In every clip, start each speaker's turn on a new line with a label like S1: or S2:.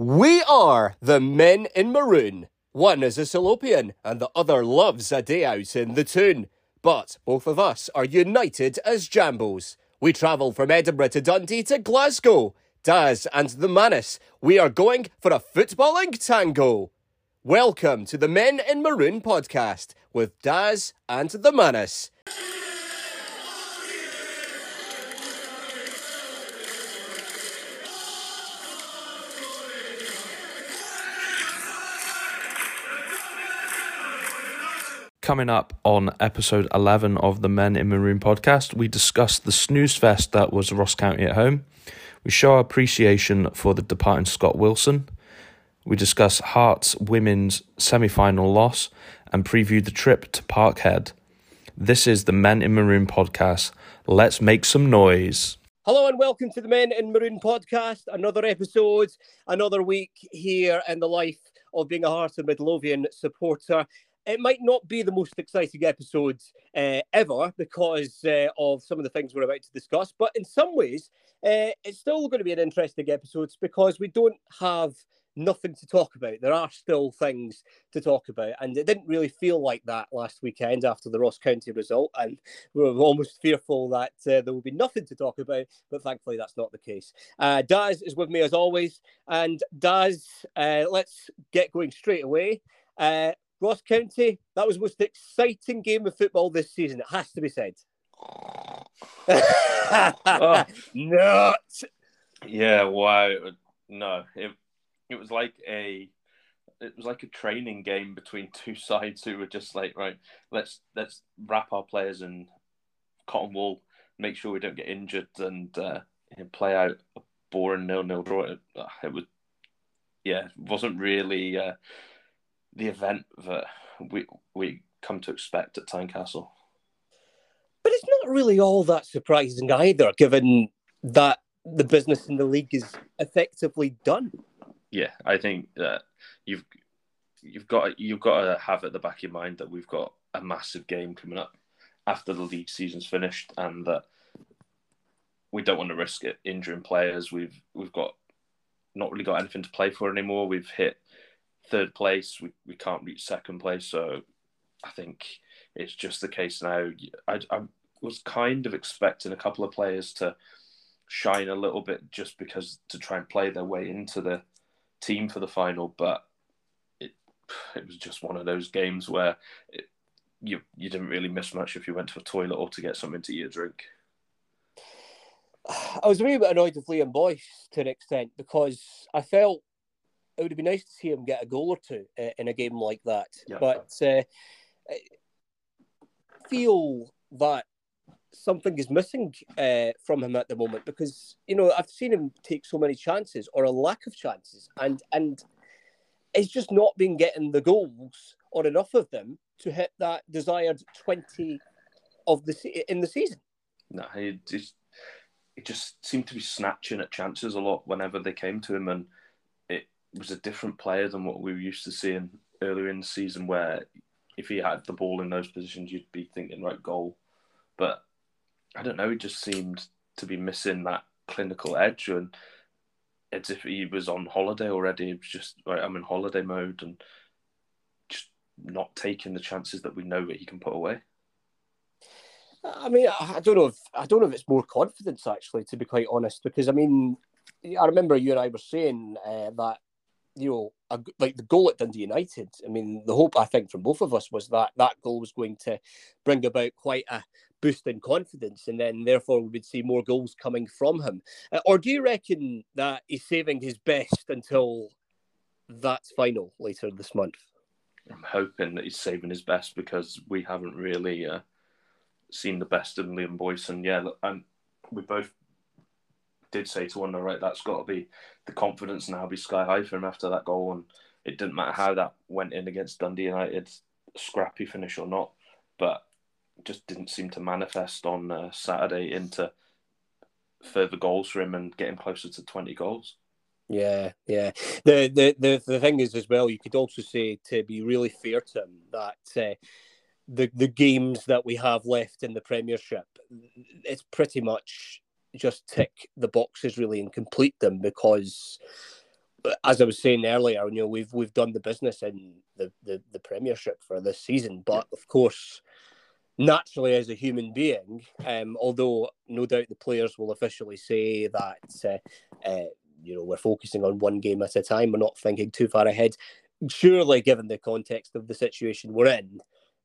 S1: We are the men in maroon. One is a Salopian, and the other loves a day out in the tune. But both of us are united as Jambos. We travel from Edinburgh to Dundee to Glasgow. Daz and the Manace, we are going for a footballing tango. Welcome to the Men in Maroon podcast with Daz and the Manace.
S2: Coming up on episode 11 of the Men in Maroon podcast, we discuss the snooze fest that was Ross County at home. We show our appreciation for the departing Scott Wilson. We discuss Hearts women's semi final loss and preview the trip to Parkhead. This is the Men in Maroon podcast. Let's make some noise.
S1: Hello and welcome to the Men in Maroon podcast. Another episode, another week here in the life of being a Hearts and Midlothian supporter. It might not be the most exciting episode uh, ever because uh, of some of the things we're about to discuss, but in some ways, uh, it's still going to be an interesting episode because we don't have nothing to talk about. There are still things to talk about, and it didn't really feel like that last weekend after the Ross County result, and we were almost fearful that uh, there will be nothing to talk about. But thankfully, that's not the case. Uh, Daz is with me as always, and Daz, uh, let's get going straight away. Ross County, that was the most exciting game of football this season. It has to be said.
S3: oh.
S1: Not.
S3: Yeah, wow. No, it it was like a it was like a training game between two sides who were just like, right, let's let's wrap our players in cotton wool, make sure we don't get injured, and uh, play out a boring nil nil draw. It, it was, yeah, it wasn't really. Uh, the event that we we come to expect at Tynecastle.
S1: But it's not really all that surprising either, given that the business in the league is effectively done.
S3: Yeah, I think that you've you've got you've got to have at the back of your mind that we've got a massive game coming up after the league season's finished, and that we don't want to risk it injuring players. We've we've got not really got anything to play for anymore. We've hit third place. We, we can't reach second place. So I think it's just the case now. I, I was kind of expecting a couple of players to shine a little bit just because to try and play their way into the team for the final, but it it was just one of those games where it, you you didn't really miss much if you went to a toilet or to get something to eat or drink.
S1: I was a wee bit annoyed with Liam Boyce to an extent because I felt it would be nice to see him get a goal or two uh, in a game like that. Yeah. But uh, I feel that something is missing uh, from him at the moment because you know I've seen him take so many chances or a lack of chances, and and he's just not been getting the goals or enough of them to hit that desired twenty of the in the season.
S3: No, he just he just seemed to be snatching at chances a lot whenever they came to him, and was a different player than what we were used to seeing earlier in the season, where if he had the ball in those positions, you'd be thinking, right, goal. But I don't know, he just seemed to be missing that clinical edge. And it's if he was on holiday already. It was just, right, I'm in holiday mode and just not taking the chances that we know that he can put away.
S1: I mean, I don't know if I don't know if it's more confidence actually, to be quite honest, because I mean, I remember you and I were saying uh, that you know, a, like the goal at Dundee United. I mean, the hope I think from both of us was that that goal was going to bring about quite a boost in confidence, and then therefore we would see more goals coming from him. Uh, or do you reckon that he's saving his best until that's final later this month?
S3: I'm hoping that he's saving his best because we haven't really uh, seen the best of Liam Boyce, and yeah, and we both did say to one, right, that's got to be the confidence now be sky high for him after that goal. And it didn't matter how that went in against Dundee United, scrappy finish or not, but just didn't seem to manifest on uh, Saturday into further goals for him and getting closer to 20 goals.
S1: Yeah, yeah. The, the the the thing is as well, you could also say to be really fair to him that uh, the the games that we have left in the Premiership, it's pretty much just tick the boxes really and complete them because as I was saying earlier, you know, we've we've done the business in the, the, the Premiership for this season, but of course, naturally as a human being, um, although no doubt the players will officially say that uh, uh, you know we're focusing on one game at a time, we're not thinking too far ahead. Surely, given the context of the situation we're in,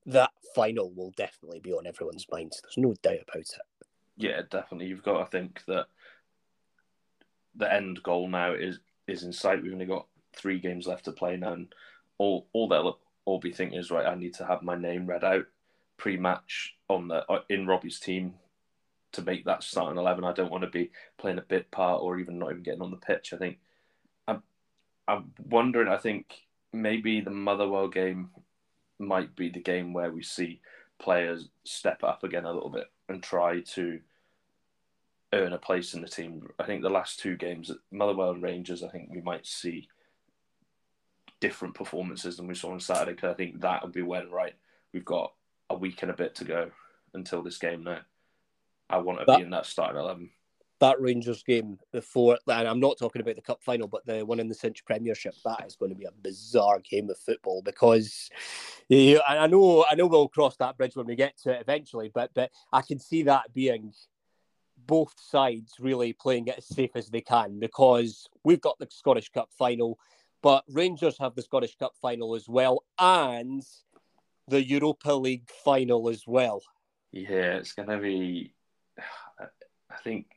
S1: that final will definitely be on everyone's minds. There's no doubt about it.
S3: Yeah, definitely. You've got to think that the end goal now is is in sight. We've only got three games left to play now, and all all they'll all be thinking is right. I need to have my name read out pre-match on the uh, in Robbie's team to make that starting eleven. I don't want to be playing a bit part or even not even getting on the pitch. I think I'm I'm wondering. I think maybe the Motherwell game might be the game where we see players step up again a little bit and try to earn a place in the team. I think the last two games, Motherwell and Rangers, I think we might see different performances than we saw on Saturday. Because I think that would be when, right, we've got a week and a bit to go until this game now. I want to that, be in that starting 11.
S1: That Rangers game before, and I'm not talking about the cup final, but the one in the Cinch Premiership, that is going to be a bizarre game of football because yeah, I know I know we'll cross that bridge when we get to it eventually, but but I can see that being both sides really playing it as safe as they can because we've got the Scottish Cup final, but Rangers have the Scottish Cup final as well, and the Europa League final as well.
S3: Yeah, it's going to be. I think,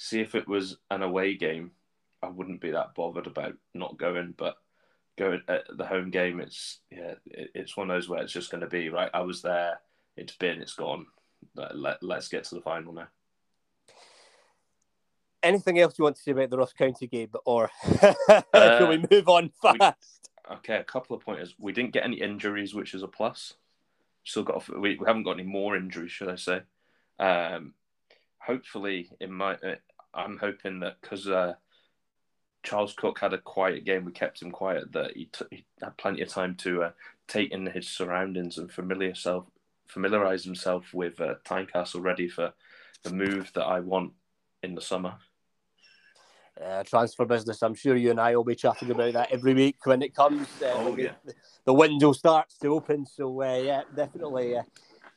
S3: see if it was an away game, I wouldn't be that bothered about not going, but going at the home game, it's yeah, it's one of those where it's just going to be right. I was there, it's been, it's gone. Let, let's get to the final now
S1: anything else you want to say about the Ross County game, or uh, shall we move on fast?
S3: We, okay, a couple of pointers. We didn't get any injuries, which is a plus. Still got we, we haven't got any more injuries, should I say? Um, hopefully, in my uh, I'm hoping that because uh, Charles Cook had a quiet game, we kept him quiet. That he, t- he had plenty of time to uh, take in his surroundings and familiar self familiarize himself with uh, Tynecastle, ready for the move that I want in the summer
S1: uh, transfer business. I'm sure you and I will be chatting about that every week when it comes. Uh, oh, yeah. the, window starts to open. So uh, yeah, definitely, uh,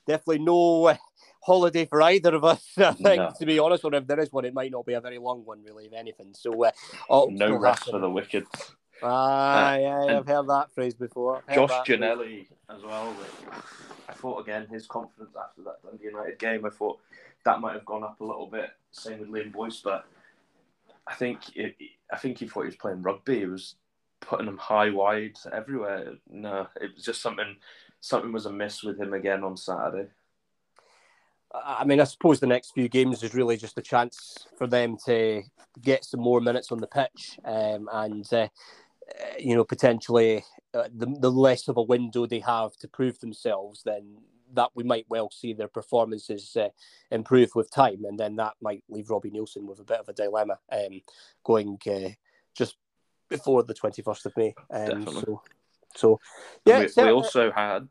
S1: definitely no uh, holiday for either of us. I think, no. to be honest, or if there is one, it might not be a very long one, really, if anything. So
S3: uh, no rest for the wicked.
S1: Ah, yeah, I've heard that phrase before.
S3: Josh Ginnelly as well. I thought again his confidence after that Dundee United game. I thought that might have gone up a little bit. Same with Liam Boyce, but I think it, I think he thought he was playing rugby. He was putting him high wide everywhere. No, it was just something something was amiss with him again on Saturday.
S1: I mean, I suppose the next few games is really just a chance for them to get some more minutes on the pitch, um, and uh, you know potentially uh, the the less of a window they have to prove themselves, then that we might well see their performances uh, improve with time, and then that might leave Robbie Neilson with a bit of a dilemma um, going uh, just before the twenty first of May. Um, Definitely. So, so yeah.
S3: We, we, also had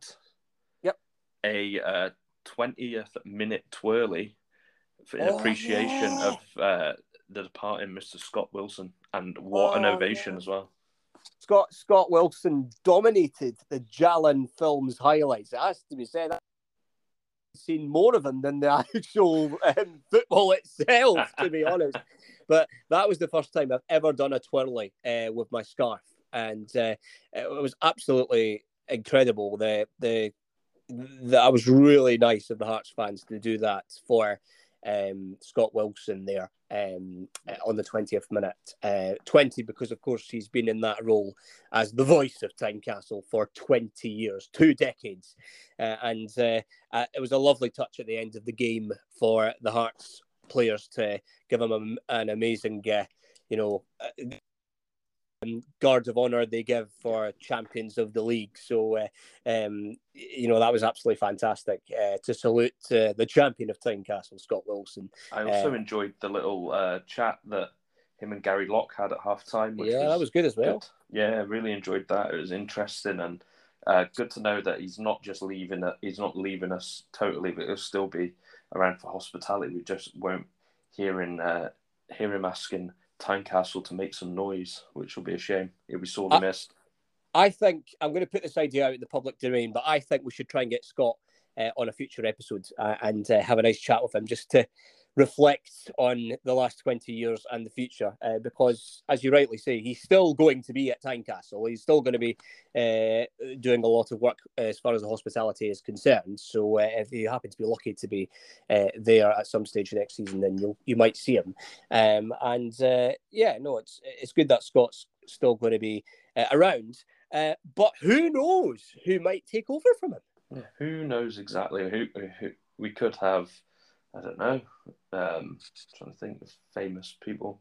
S1: yep
S3: a twentieth minute twirly in oh, appreciation yeah. of uh, the departing Mr. Scott Wilson, and what oh, an ovation yeah. as well.
S1: Scott Scott Wilson dominated the Jalan Films highlights. It has to be said I've seen more of him than the actual um, football itself, to be honest. But that was the first time I've ever done a twirly uh, with my scarf, and uh, it was absolutely incredible. The the the I was really nice of the Hearts fans to do that for um, Scott Wilson there um, on the 20th minute. Uh, 20 because, of course, he's been in that role as the voice of Tynecastle for 20 years, two decades. Uh, and uh, uh, it was a lovely touch at the end of the game for the Hearts players to give him a, an amazing, uh, you know, uh, um, guards of honor they give for champions of the league. So, uh, um, you know, that was absolutely fantastic uh, to salute uh, the champion of Tynecastle, Scott Wilson.
S3: I also uh, enjoyed the little uh, chat that him and Gary Locke had at half time.
S1: Yeah, was that was good as well. Good.
S3: Yeah, really enjoyed that. It was interesting and uh, good to know that he's not just leaving. He's not leaving us totally, but he'll still be around for hospitality. We just won't hear him, hear him asking Tynecastle to make some noise, which will be a shame. It'll be sorely
S1: I,
S3: missed.
S1: I think I'm going to put this idea out in the public domain, but I think we should try and get Scott uh, on a future episode uh, and uh, have a nice chat with him just to reflect on the last 20 years and the future uh, because as you rightly say he's still going to be at Tynecastle. He's still going to be uh, doing a lot of work as far as the hospitality is concerned. So uh, if you happen to be lucky to be uh, there at some stage next season then you you might see him. Um, and uh, yeah no it's it's good that Scott's still going to be uh, around. But who knows who might take over from him?
S3: Yeah, who knows exactly who, who we could have I don't know. Um, trying to think of famous people.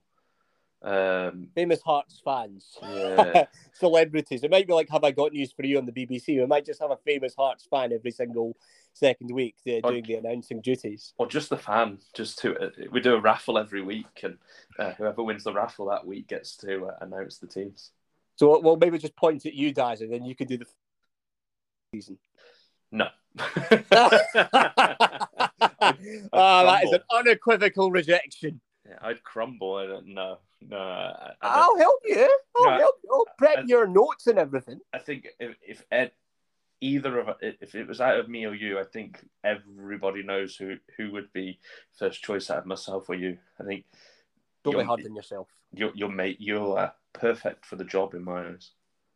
S3: Um,
S1: famous Hearts fans.
S3: Yeah.
S1: Celebrities. It might be like Have I Got News for You on the BBC. We might just have a famous Hearts fan every single second week uh, doing or, the announcing duties.
S3: Or just the fan. Just to uh, we do a raffle every week, and uh, whoever wins the raffle that week gets to uh, announce the teams.
S1: So we'll maybe just point at you, guys, and then you could do the season.
S3: No.
S1: oh, that is an unequivocal rejection.
S3: Yeah, I'd crumble. I don't know. No, I,
S1: I will help you. I'll no, help you. I'll prep I, your notes and everything.
S3: I think if, if Ed, either of if it was out of me or you, I think everybody knows who who would be first choice out of myself or you. I think
S1: don't be hard on yourself.
S3: Your your mate, you're uh, perfect for the job in my eyes.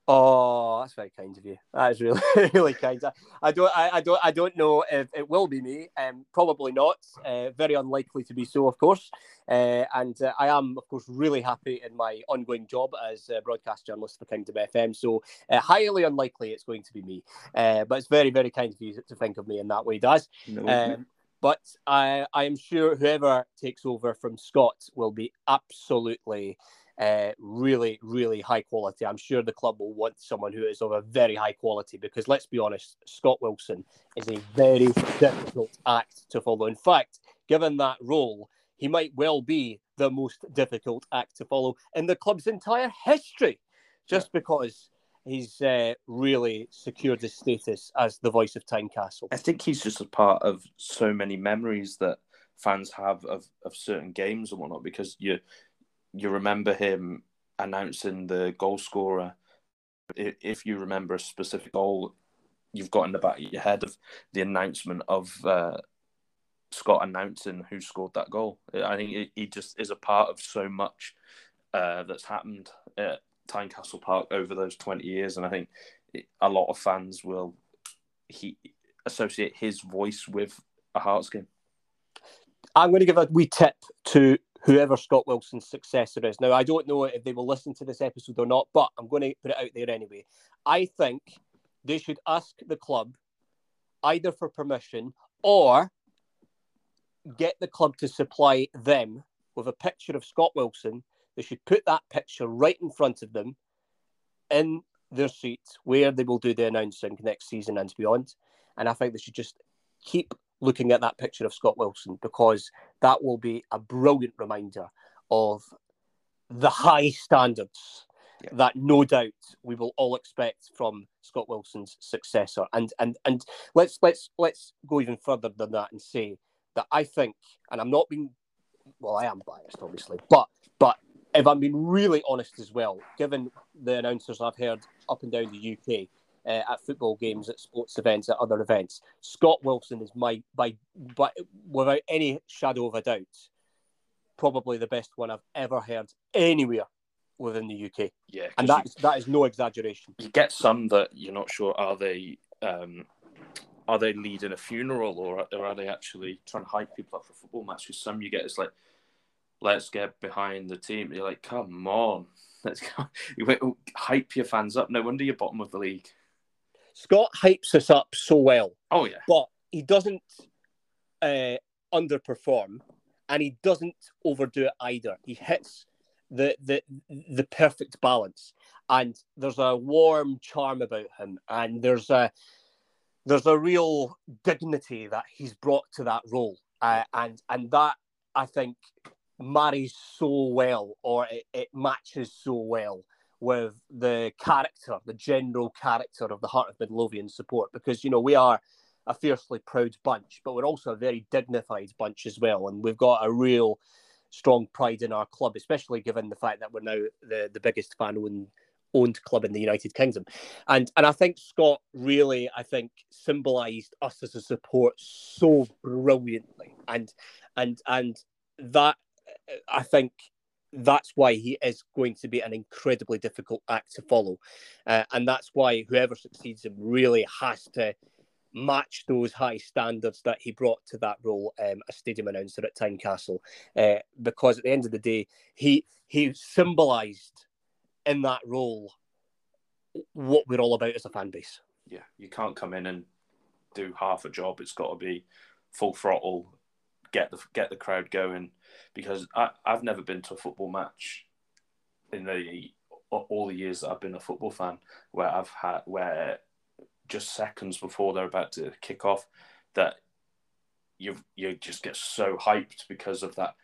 S1: Oh, that's very kind of you. That is really, really kind. I, I don't, I, I, don't, I don't know if it will be me. Um, probably not. Uh, very unlikely to be so, of course. Uh, and uh, I am, of course, really happy in my ongoing job as a broadcast journalist for Kingdom FM. So uh, highly unlikely it's going to be me. Uh, but it's very, very kind of you to think of me in that way, Daz. No. Um, but I, I am sure whoever takes over from Scott will be absolutely uh, really, really high quality. I'm sure the club will want someone who is of a very high quality because let's be honest, Scott Wilson is a very difficult act to follow. In fact, given that role, he might well be the most difficult act to follow in the club's entire history, just yeah. because he's uh, really secured his status as the voice of Tynecastle.
S3: I think he's just a part of so many memories that fans have of, of certain games and whatnot because you you remember him announcing the goal scorer. If you remember a specific goal, you've got in the back of your head of the announcement of uh, Scott announcing who scored that goal. I think he just is a part of so much uh, that's happened at Tynecastle Park over those 20 years. And I think a lot of fans will he associate his voice with a Hearts game.
S1: I'm going to give a wee tip to whoever Scott Wilson's successor is. Now, I don't know if they will listen to this episode or not, but I'm going to put it out there anyway. I think they should ask the club either for permission or get the club to supply them with a picture of Scott Wilson. They should put that picture right in front of them in their seat where they will do the announcing next season and beyond. And I think they should just keep looking at that picture of Scott Wilson because that will be a brilliant reminder of the high standards yeah. that no doubt we will all expect from Scott Wilson's successor. And and and let's let's let's go even further than that and say that I think, and I'm not being well, I am biased obviously, but but if I'm being really honest as well, given the announcers I've heard up and down the UK, uh, at football games, at sports events, at other events. Scott Wilson is my, by, by, without any shadow of a doubt, probably the best one I've ever heard anywhere within the UK.
S3: Yeah,
S1: and that you, is, that is no exaggeration.
S3: You get some that you're not sure are they um, are they leading a funeral or, or are they actually trying to hype people up for a football match? Because some you get is like, let's get behind the team. You're like, come on, let's go. You hype your fans up. No wonder you're bottom of the league.
S1: Scott hypes us up so well.
S3: Oh yeah,
S1: but he doesn't uh, underperform, and he doesn't overdo it either. He hits the the the perfect balance, and there's a warm charm about him, and there's a there's a real dignity that he's brought to that role, uh, and and that I think marries so well, or it, it matches so well with the character, the general character of the Heart of Midlothian support, because you know we are a fiercely proud bunch, but we're also a very dignified bunch as well, and we've got a real strong pride in our club, especially given the fact that we're now the, the biggest fan owned owned club in the United Kingdom. And and I think Scott really, I think, symbolised us as a support so brilliantly. And and and that I think that's why he is going to be an incredibly difficult act to follow. Uh, and that's why whoever succeeds him really has to match those high standards that he brought to that role um, as stadium announcer at Tynecastle. Uh, because at the end of the day, he he symbolised in that role what we're all about as a fan base.
S3: Yeah, you can't come in and do half a job. It's got to be full throttle, get the get the crowd going. Because I, I've never been to a football match in the all the years that I've been a football fan where I've had where just seconds before they're about to kick off that you you just get so hyped because of that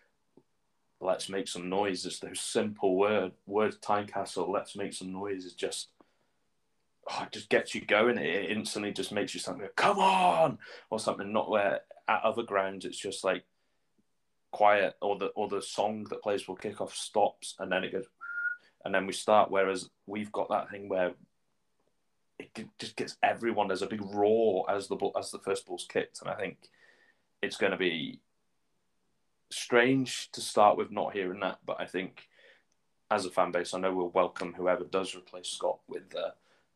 S3: let's make some noise it's those simple word word Tynecastle let's make some noise is just oh, it just gets you going it instantly just makes you something come on or something not where at other grounds it's just like quiet or the or the song that plays for kickoff stops and then it goes and then we start whereas we've got that thing where it just gets everyone. There's a big roar as the ball, as the first ball's kicked, and I think it's going to be strange to start with not hearing that. But I think as a fan base, I know we'll welcome whoever does replace Scott with uh,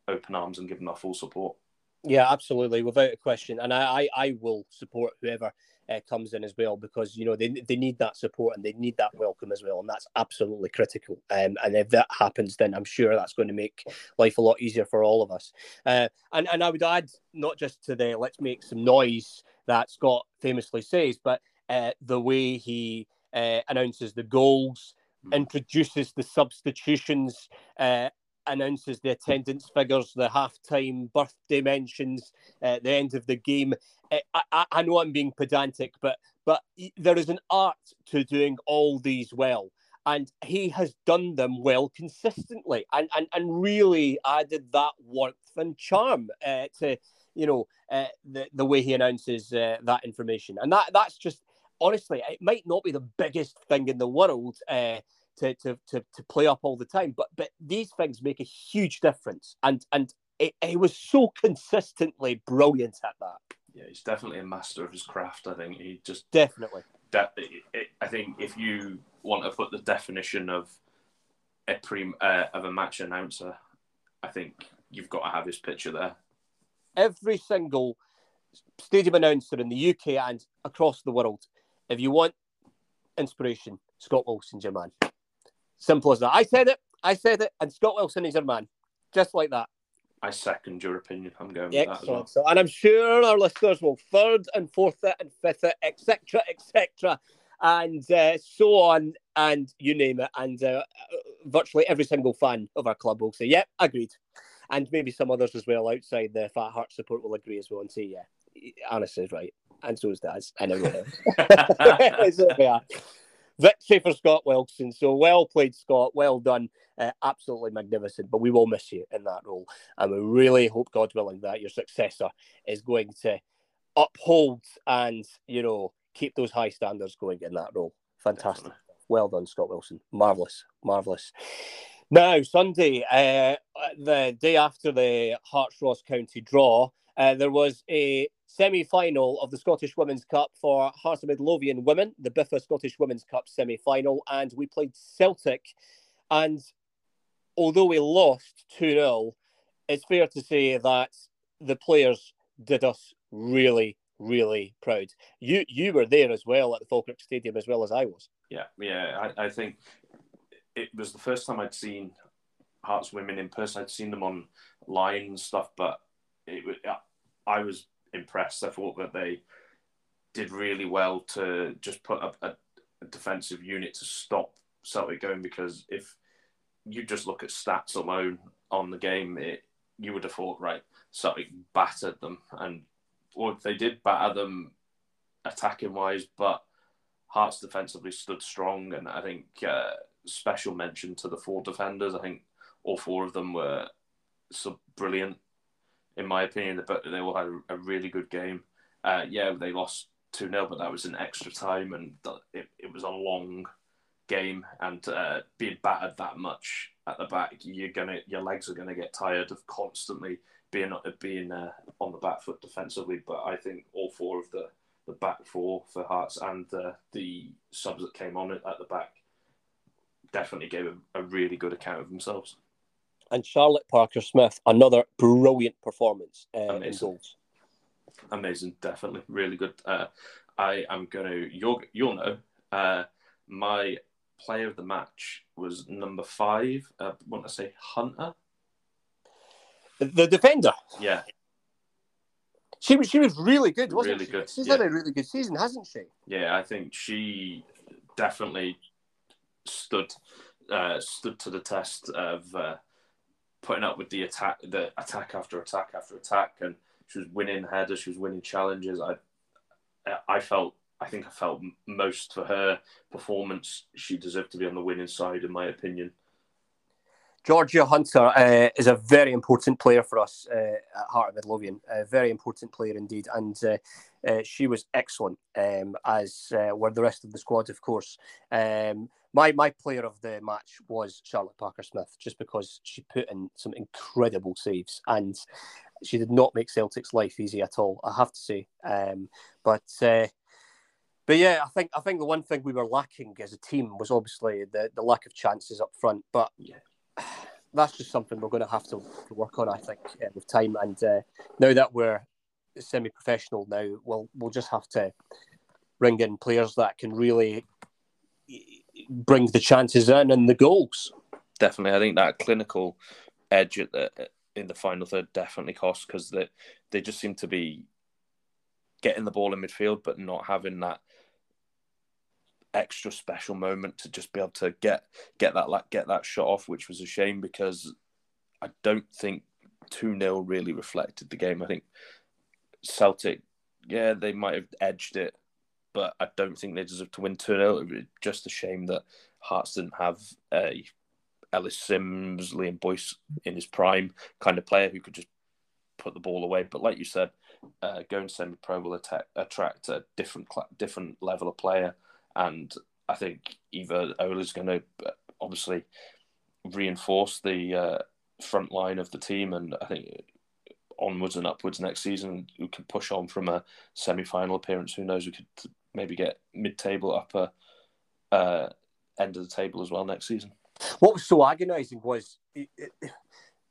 S3: open arms and give them our full support.
S1: Yeah, absolutely, without a question. And I, I, I will support whoever uh, comes in as well because you know they, they need that support and they need that welcome as well, and that's absolutely critical. Um, and if that happens, then I'm sure that's going to make life a lot easier for all of us. Uh, and and I would add not just to the let's make some noise that Scott famously says, but uh, the way he uh, announces the goals, hmm. introduces the substitutions, uh, announces the attendance figures, the halftime birthday mentions, uh, the end of the game. Uh, I, I, know I'm being pedantic, but but there is an art to doing all these well, and he has done them well consistently, and and, and really added that warmth and charm uh, to you know uh, the the way he announces uh, that information, and that that's just honestly, it might not be the biggest thing in the world. To, to, to, to play up all the time. But but these things make a huge difference, and and it, it was so consistently brilliant at that.
S3: Yeah, he's definitely a master of his craft. I think he just
S1: definitely.
S3: That I think if you want to put the definition of a pre uh, of a match announcer, I think you've got to have his picture there.
S1: Every single stadium announcer in the UK and across the world, if you want inspiration, Scott Wilson's your man. Simple as that. I said it. I said it. And Scott Wilson is your man. Just like that.
S3: I second your opinion. I'm going with Excellent. that as well.
S1: So, and I'm sure our listeners will third and fourth it and fifth it, etc., etc., and uh, so on, and you name it. And uh, virtually every single fan of our club will say, "Yep, yeah, agreed." And maybe some others as well outside the Fat Heart support will agree as well and say, "Yeah, Anis is right," and so is Daz, and everyone else. so, victory for Scott Wilson. So well played, Scott. Well done. Uh, absolutely magnificent. But we will miss you in that role. And we really hope, God willing, that your successor is going to uphold and, you know, keep those high standards going in that role. Fantastic. Definitely. Well done, Scott Wilson. Marvellous. Marvellous. Now, Sunday, uh, the day after the Hearts Ross County draw, uh, there was a semi final of the Scottish Women's Cup for Hearts of Midlothian women, the Biffa Scottish Women's Cup semi final, and we played Celtic. And although we lost 2 0, it's fair to say that the players did us really, really proud. You you were there as well at the Falkirk Stadium as well as I was.
S3: Yeah, yeah. I, I think it was the first time I'd seen Hearts women in person. I'd seen them on line and stuff, but it, was, I was impressed. I thought that they did really well to just put up a, a defensive unit to stop Celtic going because if you just look at stats alone on the game, it, you would have thought, right, Celtic battered them. And well, they did batter them attacking wise, but Hearts defensively stood strong. And I think uh, special mention to the four defenders. I think all four of them were so brilliant in my opinion. But they all had a really good game. Uh, yeah, they lost 2 0, but that was an extra time and it, it was a long game and uh, being battered that much at the back, you're gonna your legs are gonna get tired of constantly being being uh, on the back foot defensively. But I think all four of the the back four for Hearts and uh, the subs that came on at the back definitely gave a, a really good account of themselves.
S1: And Charlotte Parker Smith, another brilliant performance uh, in goals.
S3: Amazing, definitely really good. Uh, I am going to you'll you'll know uh, my player of the match was number five. Uh, I want to say Hunter,
S1: the defender.
S3: Yeah,
S1: she was she was really good, wasn't
S3: really
S1: she?
S3: Good.
S1: She's
S3: yeah.
S1: had a really good season, hasn't she?
S3: Yeah, I think she definitely stood uh, stood to the test of uh, putting up with the attack, the attack after attack after attack, and she was winning headers, she was winning challenges. I I felt I think I felt most for her performance. She deserved to be on the winning side, in my opinion.
S1: Georgia Hunter uh, is a very important player for us uh, at Heart of Midlothian, a very important player indeed, and uh, uh she was excellent, um, as uh, were the rest of the squad, of course. Um, my my player of the match was Charlotte Parker Smith, just because she put in some incredible saves, and she did not make Celtic's life easy at all. I have to say, um, but uh, but yeah, I think I think the one thing we were lacking as a team was obviously the, the lack of chances up front. But
S3: yeah
S1: that's just something we're going to have to, to work on, I think, uh, with time. And uh, now that we're semi-professional, now we'll we'll just have to bring in players that can really bring the chances in and the goals.
S3: Definitely, I think that clinical edge at the, in the final third definitely costs because they they just seem to be getting the ball in midfield, but not having that extra special moment to just be able to get get that like get that shot off, which was a shame because I don't think two 0 really reflected the game. I think Celtic, yeah, they might have edged it, but I don't think they deserve to win two 0 Just a shame that Hearts didn't have a Ellis Simms, Liam Boyce in his prime kind of player who could just put the ball away. But like you said, uh, going semi-pro will attack, attract a different different level of player. And I think Eva Olid's going to obviously reinforce the uh, front line of the team, and I think onwards and upwards next season we can push on from a semi-final appearance. Who knows? We could maybe get mid-table, upper uh, end of the table as well next season.
S1: What was so agonising was it, it,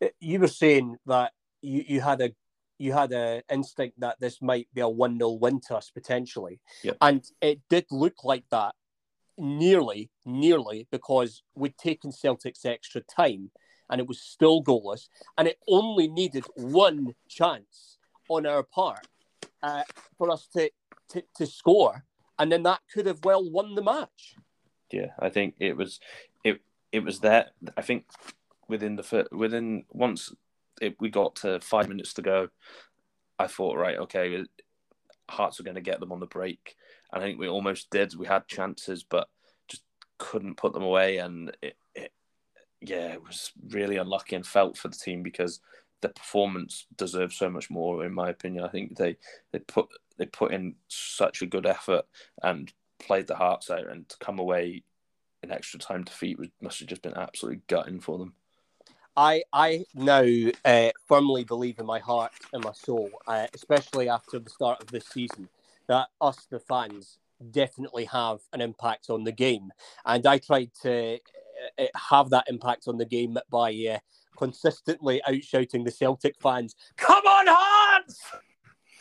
S1: it, you were saying that you, you had a you had an instinct that this might be a 1 0 win to us potentially.
S3: Yep.
S1: And it did look like that nearly, nearly, because we'd taken Celtic's extra time and it was still goalless. And it only needed one chance on our part uh, for us to, to, to score. And then that could have well won the match.
S3: Yeah, I think it was it it was that I think within the within once it, we got to five minutes to go, I thought, right, okay, Hearts are going to get them on the break. And I think we almost did. We had chances, but just couldn't put them away. And it yeah, it was really unlucky and felt for the team because the performance deserves so much more, in my opinion. I think they, they put they put in such a good effort and played the hearts out, and to come away in extra time defeat must have just been absolutely gutting for them.
S1: I I now uh, firmly believe in my heart and my soul, uh, especially after the start of this season, that us the fans definitely have an impact on the game, and I tried to have that impact on the game by uh, consistently outshouting the Celtic fans. Come on, Hearts!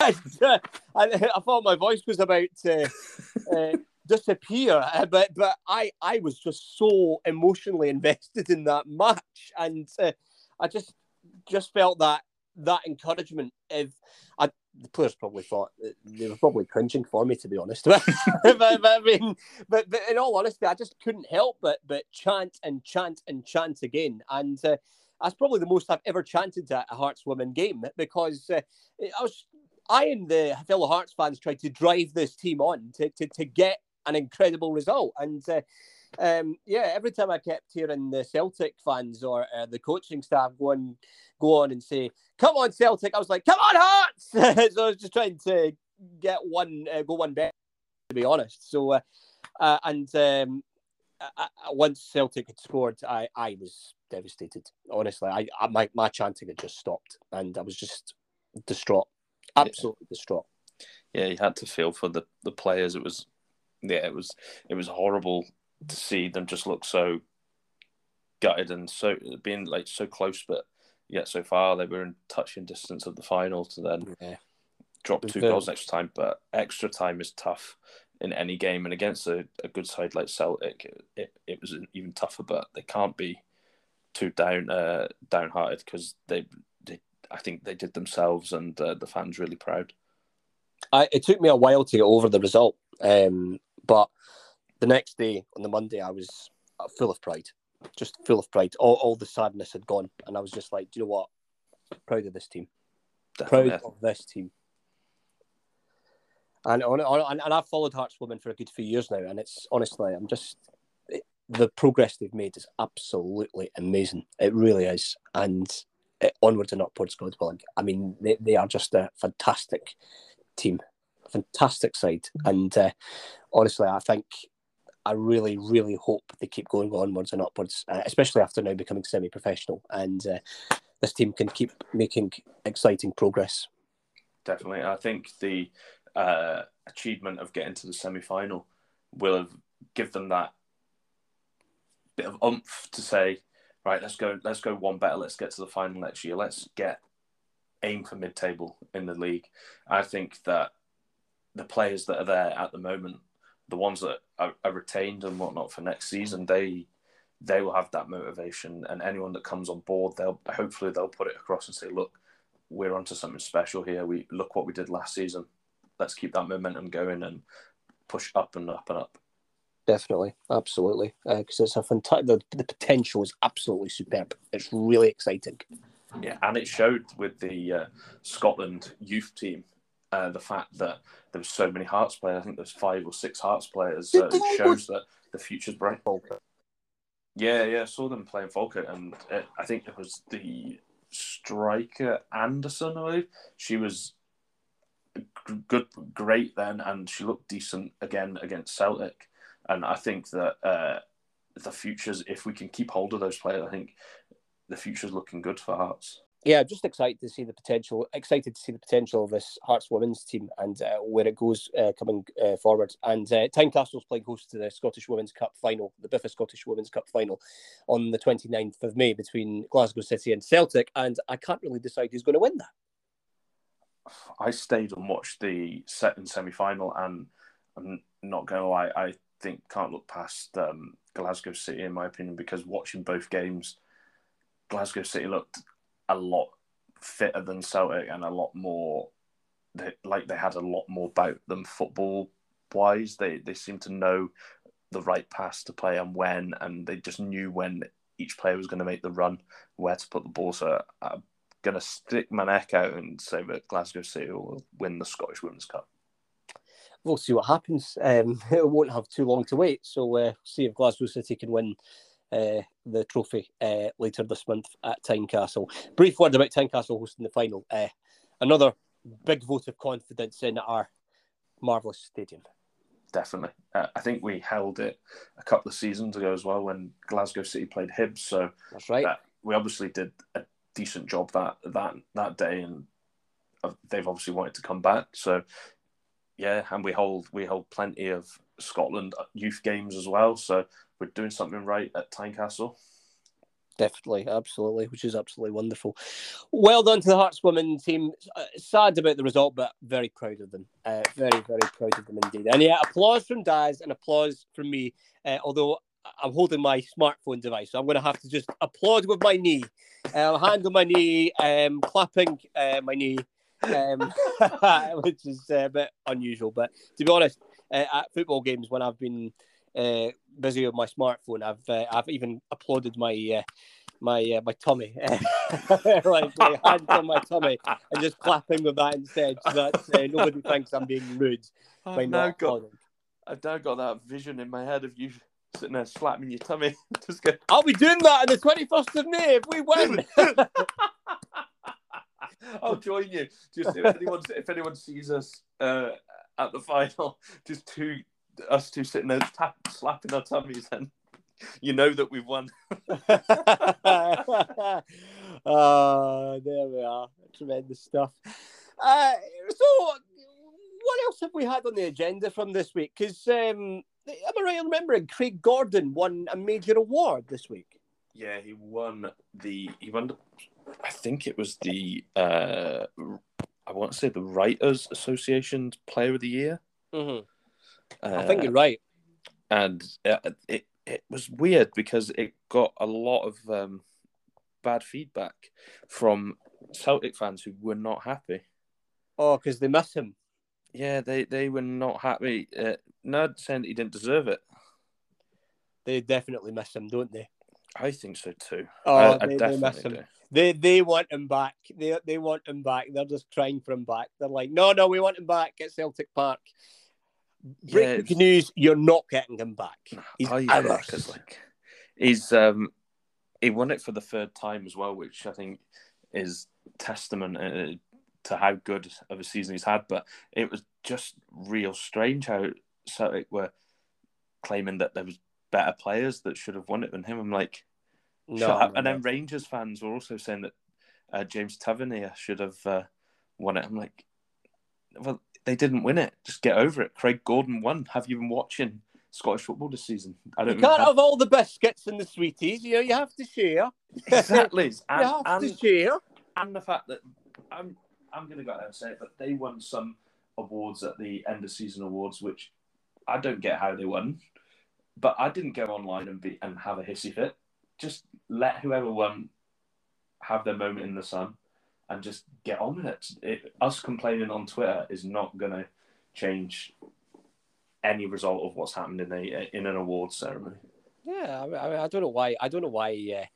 S1: and, uh, I, I, thought my voice was about to uh, disappear. Uh, but but I I was just so emotionally invested in that match, and uh, I just just felt that that encouragement. If I, the players probably thought they were probably cringing for me, to be honest. but, but, I mean, but, but in all honesty, I just couldn't help but but chant and chant and chant again, and. Uh, that's probably the most I've ever chanted at a Hearts women game because uh, I was I and the fellow Hearts fans tried to drive this team on to, to, to get an incredible result. And uh, um, yeah, every time I kept hearing the Celtic fans or uh, the coaching staff go on, go on and say, "Come on, Celtic," I was like, "Come on, Hearts!" so I was just trying to get one, uh, go one better, to be honest. So, uh, uh and um, I, once Celtic had scored, I, I was devastated. Honestly, I, I my my chanting had just stopped, and I was just distraught, absolutely yeah. distraught.
S3: Yeah, you had to feel for the the players. It was, yeah, it was it was horrible to see them just look so gutted and so being like so close, but yet so far they were in touching distance of the final to then yeah. drop two goals extra time. But extra time is tough in any game, and against a, a good side like Celtic, it, it, it, was even tougher. But they can't be too down uh, downhearted because they, they I think they did themselves and uh, the fans really proud.
S1: I, it took me a while to get over the result, um, but the next day on the Monday I was full of pride, just full of pride. All, all the sadness had gone, and I was just like, do you know what? Proud of this team. Definitely. Proud of this team. And, and, and I've followed Hearts women for a good few years now, and it's honestly, I'm just the progress they've made is absolutely amazing. It really is, and it, onwards and upwards, God willing. I mean, they, they are just a fantastic team, fantastic side, and uh, honestly, I think I really, really hope they keep going onwards and upwards, uh, especially after now becoming semi-professional, and uh, this team can keep making exciting progress.
S3: Definitely, I think the uh, achievement of getting to the semi final will have give them that bit of umph to say, right, let's go, let's go one better, let's get to the final next year, let's get aim for mid table in the league. I think that the players that are there at the moment, the ones that are, are retained and whatnot for next season, they they will have that motivation, and anyone that comes on board, they'll hopefully they'll put it across and say, look, we're onto something special here. We look what we did last season let's keep that momentum going and push up and up and up.
S1: Definitely, absolutely, because uh, it's a fantastic. The, the potential is absolutely superb. It's really exciting.
S3: Yeah, and it showed with the uh, Scotland youth team uh, the fact that there was so many Hearts players. I think there's five or six Hearts players. Uh, it shows that the future's bright. Yeah, yeah, I saw them playing Falkirk, and it, I think it was the striker Anderson. I believe she was good, great then, and she looked decent again against Celtic. And I think that uh, the futures, if we can keep hold of those players, I think the future's looking good for Hearts.
S1: Yeah, just excited to see the potential. Excited to see the potential of this Hearts women's team and uh, where it goes uh, coming uh, forward. And uh, Tynecastle's playing host to the Scottish Women's Cup final, the Biffa Scottish Women's Cup final, on the 29th of May between Glasgow City and Celtic. And I can't really decide who's going to win that.
S3: I stayed and watched the second semi final, and I'm not going to lie, I think can't look past um, Glasgow City in my opinion because watching both games, Glasgow City looked a lot fitter than Celtic and a lot more like they had a lot more about them football wise. They they seemed to know the right pass to play and when, and they just knew when each player was going to make the run, where to put the ball. So I'm going to stick my neck out and say that Glasgow City will win the Scottish Women's Cup.
S1: We'll see what happens. Um, it won't have too long to wait. So uh, see if Glasgow City can win uh, the trophy uh, later this month at Tynecastle. Brief word about Tynecastle hosting the final. Uh, another big vote of confidence in our marvellous stadium.
S3: Definitely. Uh, I think we held it a couple of seasons ago as well when Glasgow City played Hibs. So
S1: that's right.
S3: we obviously did a decent job that that that day, and they've obviously wanted to come back. So yeah, and we hold we hold plenty of Scotland youth games as well. So we're doing something right at Tynecastle.
S1: Definitely, absolutely, which is absolutely wonderful. Well done to the Hearts women team. Uh, sad about the result, but very proud of them. Uh, very, very proud of them indeed. And yeah, applause from Daz and applause from me. Uh, although I'm holding my smartphone device, so I'm going to have to just applaud with my knee, uh, hand on my knee, um, clapping uh, my knee, um, which is a bit unusual. But to be honest, uh, at football games when I've been uh, busy with my smartphone, I've uh, I've even applauded my uh, my uh, my tummy, like my hand on my tummy, and just clapping with that instead, so that uh, nobody thinks I'm being rude
S3: I've by not got, I've now got that vision in my head of you sitting there slapping your tummy. Just go.
S1: I'll be doing that on the twenty first of May if we win.
S3: I'll join you. Just if anyone if anyone sees us uh, at the final, just two us two sitting there tap, slapping our tummies and you know that we've won.
S1: uh, there we are. Tremendous stuff. Uh, so, what else have we had on the agenda from this week? Because um, am I right in remembering Craig Gordon won a major award this week?
S3: Yeah, he won the he won. The, I think it was the uh, I want to say the Writers Association's Player of the Year.
S1: Mm-hmm. Uh, I think you're right.
S3: And it, it it was weird because it got a lot of um, bad feedback from Celtic fans who were not happy.
S1: Oh, because they miss him.
S3: Yeah, they, they were not happy. Uh, Nerd saying he didn't deserve it.
S1: They definitely miss him, don't they?
S3: I think so too.
S1: Oh,
S3: I,
S1: they,
S3: I
S1: they miss him.
S3: do.
S1: They they want him back. They they want him back. They're just trying for him back. They're like, no, no, we want him back at Celtic Park. Breaking
S3: Yeah,
S1: news: You're not getting him back. He's
S3: Oh,
S1: ours.
S3: yeah, 'cause, like he's um he won it for the third time as well, which I think is testament uh, to how good of a season he's had. But it was just real strange how Celtic were claiming that there was better players that should have won it than him. I'm like,
S1: no, no,
S3: and then Rangers fans were also saying that uh, James Tavernier should have uh, won it. I'm like, well, they didn't win it. Just get over it. Craig Gordon won. Have you been watching Scottish football this season? I don't You
S1: can't
S3: even
S1: have all the biscuits and the sweeties. You know, you have to share.
S3: exactly.
S1: You
S3: And,
S1: have
S3: and,
S1: to share.
S3: and the fact that I'm I'm going to go out there and say it, but they won some awards at the end of season awards, which I don't get how they won. But I didn't go online and be and have a hissy fit. Just let whoever won have their moment in the sun and just get on with it. it us complaining on Twitter is not going to change any result of what's happened in a in an awards ceremony.
S1: Yeah, I, mean, I don't know why. I don't know why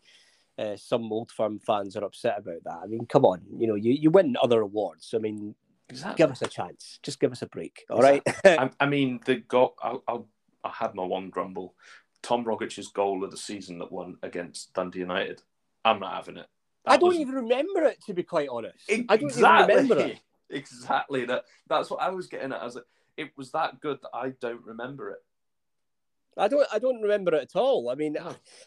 S1: uh, uh, some old firm fans are upset about that. I mean, come on, you know, you, you win other awards. I mean,
S3: Exactly.
S1: give us a chance. Just give us a break. All right.
S3: I, I mean, the goal. I'll, I'll, I had my one grumble. Tom Rogic's goal of the season that won against Dundee United. I'm not having it.
S1: I don't
S3: was-
S1: even remember it to be quite honest. I don't
S3: exactly,
S1: even remember it.
S3: Exactly. That. That's what I was getting at. I was like, it was that good that I don't remember it.
S1: I don't. I don't remember it at all. I mean,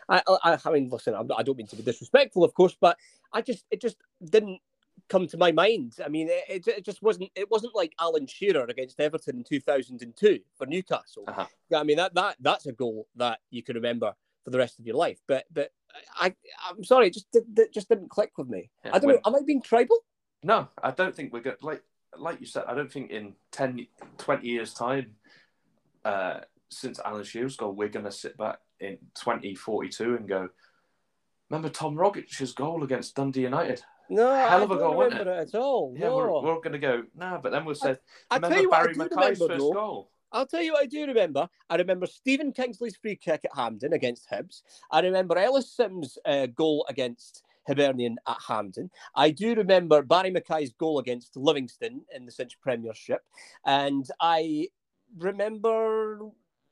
S1: I. I, I mean, listen. I'm, not- I don't mean to be disrespectful, of course, but I just. It just didn't come to my mind. I mean, it, it, it just wasn't. It wasn't like Alan Shearer against Everton in 2002 for Newcastle.
S3: Uh-huh.
S1: I mean that that that's a goal that you can remember for the rest of your life. But but I I'm sorry, it just did, it just didn't click with me.
S3: Yeah,
S1: I don't
S3: when-
S1: know. Am I being tribal?
S3: No, I don't think we're going to like like you said. I don't think in 10, 20 years time, uh, since Alan Shearer's goal, we're going to sit back in twenty forty two and go. Remember Tom Rogic's goal against Dundee United?
S1: No,
S3: Hell of a
S1: don't
S3: goal, wasn't
S1: remember it at all.
S3: Yeah,
S1: no.
S3: we're, we're going to go nah, but then we'll say.
S1: I tell
S3: remember
S1: you what, I
S3: Barry
S1: do remember,
S3: first
S1: though.
S3: goal?
S1: I'll tell you what I do remember. I remember Stephen Kingsley's free kick at Hampden against Hibs. I remember Ellis Sims' uh, goal against Hibernian at Hampden. I do remember Barry McKay's goal against Livingston in the Cinch Premiership. And I remember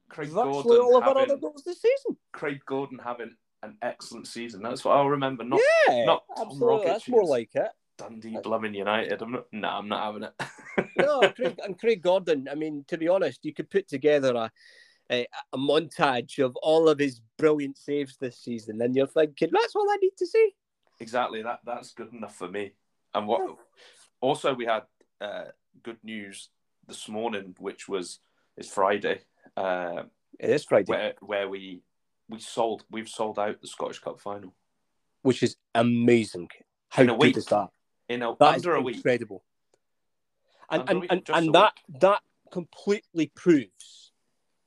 S3: Craig
S1: virtually
S3: Gordon
S1: all of our
S3: having-
S1: other goals this season.
S3: Craig Gordon having an excellent season. That's what I'll remember. Not
S1: Yeah,
S3: not Tom
S1: absolutely. That's more like it.
S3: Dundee Blooming United. I'm not. No, I'm not having it.
S1: no, Craig, and Craig Gordon. I mean, to be honest, you could put together a, a a montage of all of his brilliant saves this season, and you're thinking that's all I need to see.
S3: exactly. That that's good enough for me. And what? Also, we had uh, good news this morning, which was it's Friday, uh,
S1: It is Friday,
S3: where where we we sold we've sold out the Scottish Cup final
S1: which is amazing. How
S3: In a week.
S1: is that?
S3: In a,
S1: That is
S3: under a week.
S1: incredible. And
S3: Under
S1: and
S3: week,
S1: and, and that that completely proves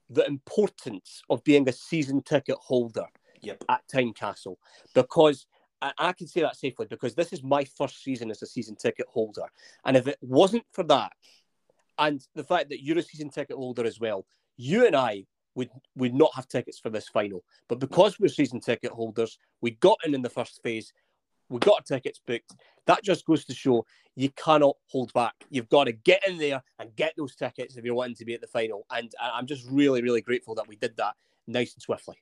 S1: the importance of being a season ticket holder
S3: Yep.
S1: at Tynecastle because I, I can say that safely because this is my first season as a season ticket holder, and if it wasn't for that, and the fact that you're a season ticket holder as well, you and I would would not have tickets for this final. But because we're season ticket holders, we got in in the first phase, we got tickets booked. That just goes to show you cannot hold back. You've got to get in there and get those tickets if you're wanting to be at the final. And I'm just really, really grateful that we did that nice and swiftly.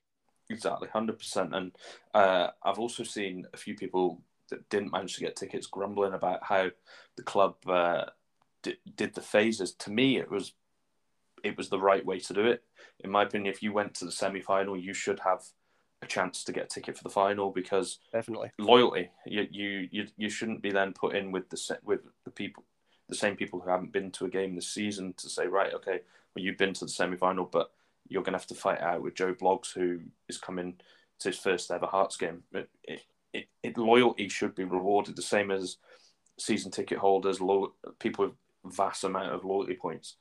S3: Exactly, hundred percent. And uh, I've also seen a few people that didn't manage to get tickets grumbling about how the club uh, di- did the phases. To me, it was it was the right way to do it. In my opinion, if you went to the semi final, you should have a chance to get a ticket for the final because
S1: definitely
S3: loyalty. You you you, you shouldn't be then put in with the with the people the same people who haven't been to a game this season to say right okay well you've been to the semi final but you're going to have to fight out with Joe Bloggs who is coming to his first ever Hearts game. It, it, it, it loyalty should be rewarded the same as season ticket holders, lo- people with vast amount of loyalty points.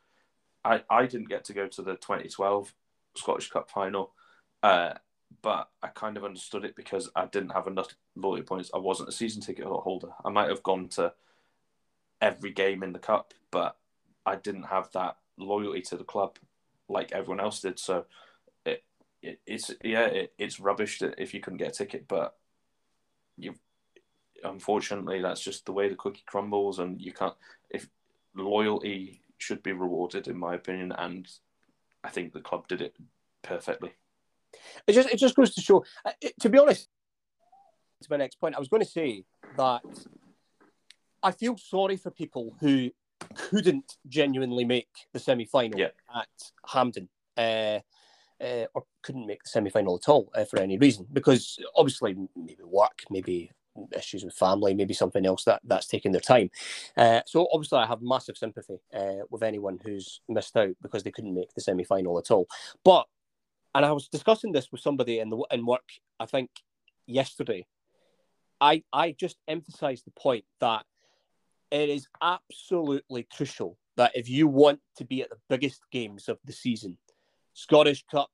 S3: I, I didn't get to go to the 2012 Scottish Cup final. Uh, but I kind of understood it because I didn't have enough loyalty points. I wasn't a season ticket holder. I might have gone to every game in the cup, but I didn't have that loyalty to the club like everyone else did. So it, it it's yeah, it, it's rubbish that if you couldn't get a ticket, but you unfortunately that's just the way the cookie crumbles, and you can't. If loyalty should be rewarded, in my opinion, and I think the club did it perfectly.
S1: It just it just goes to show. Uh, to be honest, to my next point, I was going to say that I feel sorry for people who couldn't genuinely make the semi final
S3: yeah.
S1: at Hampden. Uh, uh, or couldn't make the semi final at all uh, for any reason because obviously maybe work, maybe issues with family, maybe something else that that's taking their time. Uh, so obviously, I have massive sympathy uh, with anyone who's missed out because they couldn't make the semi final at all. But and I was discussing this with somebody in the in work, I think yesterday. I I just emphasised the point that it is absolutely crucial that if you want to be at the biggest games of the season, Scottish Cup,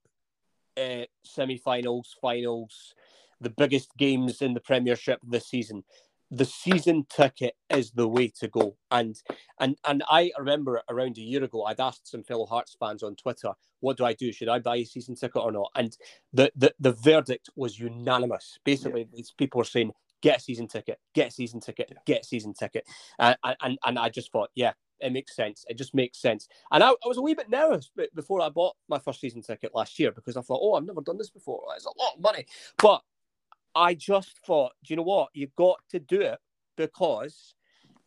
S1: uh, semi-finals, finals, the biggest games in the Premiership this season, the season ticket is the way to go. And and and I remember around a year ago, I'd asked some fellow Hearts fans on Twitter, "What do I do? Should I buy a season ticket or not?" And the the, the verdict was unanimous. Basically, yeah. these people were saying, "Get a season ticket, get a season ticket, yeah. get a season ticket," uh, and, and and I just thought, yeah. It makes sense. It just makes sense. And I, I was a wee bit nervous before I bought my first season ticket last year because I thought, oh, I've never done this before. It's a lot of money. But I just thought, do you know what? You've got to do it because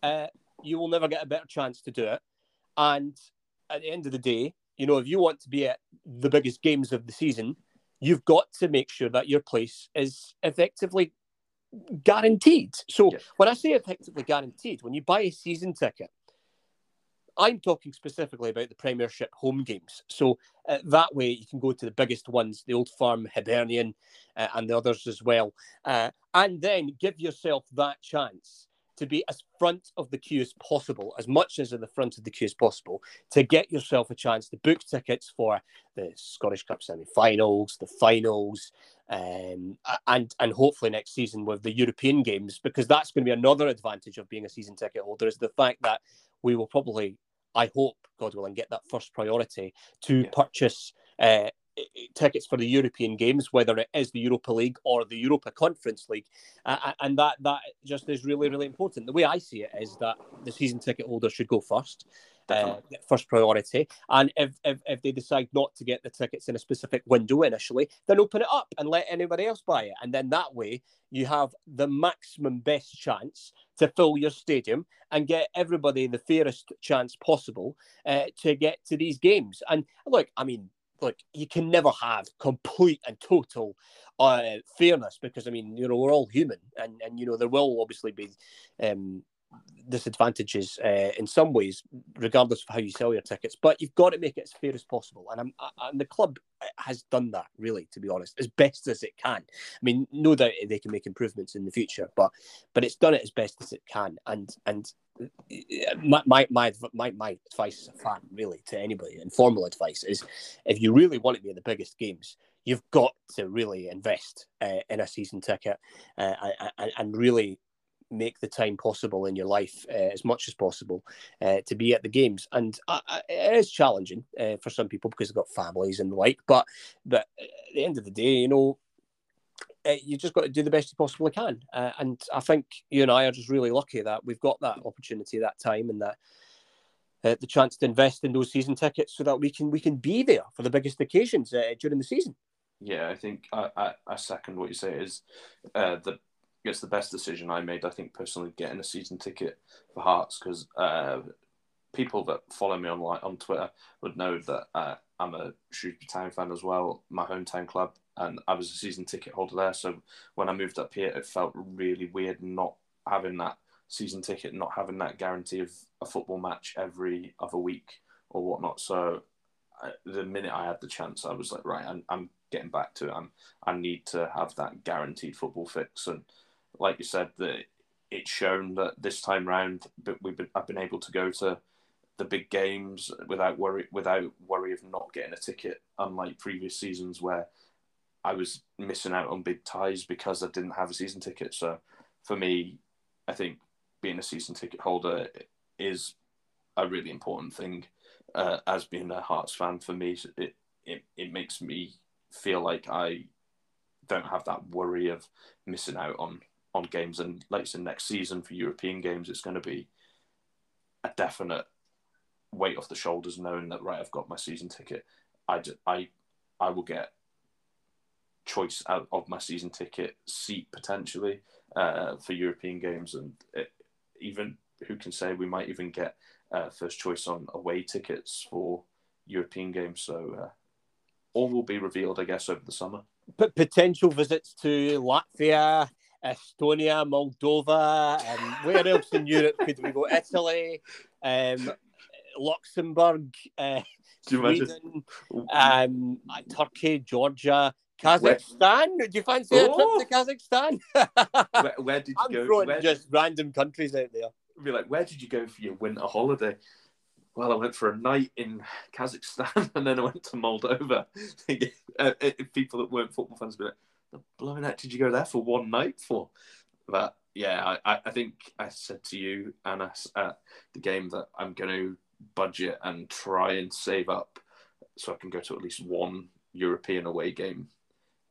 S1: uh, you will never get a better chance to do it. And at the end of the day, you know, if you want to be at the biggest games of the season, you've got to make sure that your place is effectively guaranteed. So when I say effectively guaranteed, when you buy a season ticket, I'm talking specifically about the Premiership home games. So uh, that way you can go to the biggest ones, the Old Firm, Hibernian, uh, and the others as well. Uh, and then give yourself that chance to be as front of the queue as possible, as much as in the front of the queue as possible, to get yourself a chance to book tickets for the Scottish Cup semi-finals, the finals, um, and and hopefully next season with the European games, because that's going to be another advantage of being a season ticket holder is the fact that we will probably I hope, God willing, get that first priority to yeah. purchase uh, tickets for the European games, whether it is the Europa League or the Europa Conference League, uh, and that that just is really really important. The way I see it is that the season ticket holder should go first, uh, first priority. And if, if, if they decide not to get the tickets in a specific window initially, then open it up and let anybody else buy it. And then that way you have the maximum best chance to fill your stadium and get everybody the fairest chance possible uh, to get to these games. And look, I mean, look, you can never have complete and total uh, fairness because I mean, you know, we're all human, and and you know, there will obviously be um, disadvantages uh, in some ways, regardless of how you sell your tickets. But you've got to make it as fair as possible, and I'm, I, and the club has done that really, to be honest, as best as it can. I mean, no doubt they can make improvements in the future, but but it's done it as best as it can, and and. My, my my my my advice as a fan, really, to anybody, informal advice is, if you really want to be in the biggest games, you've got to really invest uh, in a season ticket uh, and, and really make the time possible in your life uh, as much as possible uh, to be at the games. And uh, it is challenging uh, for some people because they've got families and the like. But but at the end of the day, you know, uh, you just got to do the best you possibly can. Uh, and I think you and I are just really lucky that we've got that opportunity, that time, and that. the chance to invest in those season tickets so that we can we can be there for the biggest occasions during the season.
S3: Yeah, I think I, I, I second what you say. Is the it's the best decision I made. I think personally, getting a season ticket for Hearts because uh, people that follow me on on Twitter would know that uh, I'm a Shrewsbury Town fan as well, my hometown club, and I was a season ticket holder there. So when I moved up here, it felt really weird not having that season ticket, not having that guarantee of a football match every other week or whatnot. So I, the minute I had the chance, I was like, right, I'm, I'm getting back to it. I'm, I need to have that guaranteed football fix. And like you said, that it's shown that this time round, but we've been, I've been able to go to the big games without worry without worry of not getting a ticket, unlike previous seasons where I was missing out on big ties because I didn't have a season ticket. So for me, I think being a season ticket holder is a really important thing. Uh, as being a Hearts fan, for me, it, it it makes me feel like I don't have that worry of missing out on on games. And like I said, next season for European games, it's going to be a definite weight off the shoulders, knowing that right, I've got my season ticket. I I I will get choice out of my season ticket seat potentially uh, for European games, and it, even who can say we might even get uh, first choice on away tickets for European games. So uh, all will be revealed, I guess, over the summer.
S1: P- potential visits to Latvia, Estonia, Moldova, um, where else in Europe could we go? Italy, um, Luxembourg, uh, Sweden, um, Turkey, Georgia, Kazakhstan. Where, Do you fancy oh. a trip to Kazakhstan?
S3: where, where, did you
S1: I'm
S3: go?
S1: Throwing
S3: where,
S1: just random countries out there.
S3: Be like, where did you go for your winter holiday? Well, I went for a night in Kazakhstan and then I went to Moldova. Uh, uh, people that weren't football fans would be like, the blowing out did you go there for one night for? But yeah, I, I think I said to you, Anas, at the game that I'm going to budget and try and save up so I can go to at least one European away game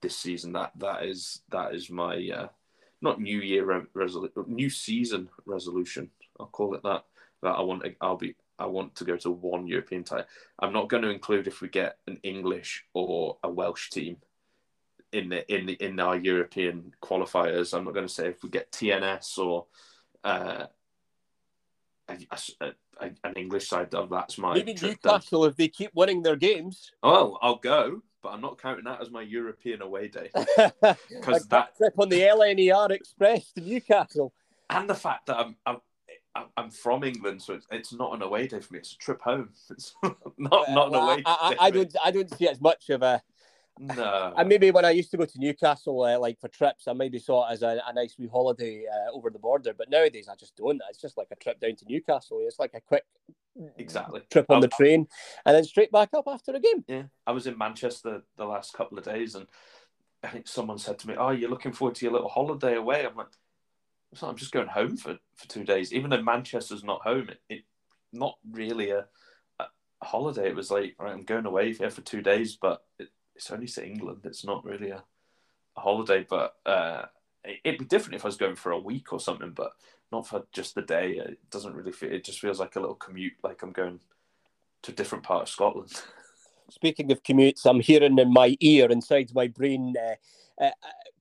S3: this season. That that is that is my uh, not New Year re- resolution, new season resolution. I'll call it that. That I want. I'll be. I want to go to one European tie. I'm not going to include if we get an English or a Welsh team in the in the in our European qualifiers. I'm not going to say if we get TNS or uh, a, a, a, an English side. Of that's my
S1: maybe Newcastle if they keep winning their games.
S3: Oh, I'll go but I'm not counting that as my European away day
S1: because that trip on the LNER Express to Newcastle,
S3: and the fact that I'm I'm, I'm from England, so it's, it's not an away day for me. It's a trip home. It's not not an away.
S1: I, I, I don't I don't see it as much of a.
S3: No.
S1: And maybe when I used to go to Newcastle, uh, like for trips, I maybe saw it as a, a nice wee holiday uh, over the border. But nowadays, I just don't. It's just like a trip down to Newcastle. It's like a quick
S3: exactly
S1: trip on the train and then straight back up after a game.
S3: Yeah, I was in Manchester the last couple of days, and I think someone said to me, "Oh, you're looking forward to your little holiday away?" I'm like, "I'm just going home for, for two days." Even though Manchester's not home, it, it not really a, a, holiday. It was like, right, I'm going away here for two days, but it, it's only to England. It's not really a, a holiday, but uh, it, it'd be different if I was going for a week or something. But not for just the day. It doesn't really feel. It just feels like a little commute, like I'm going to a different part of Scotland.
S1: Speaking of commutes, I'm hearing in my ear, inside my brain, uh, uh,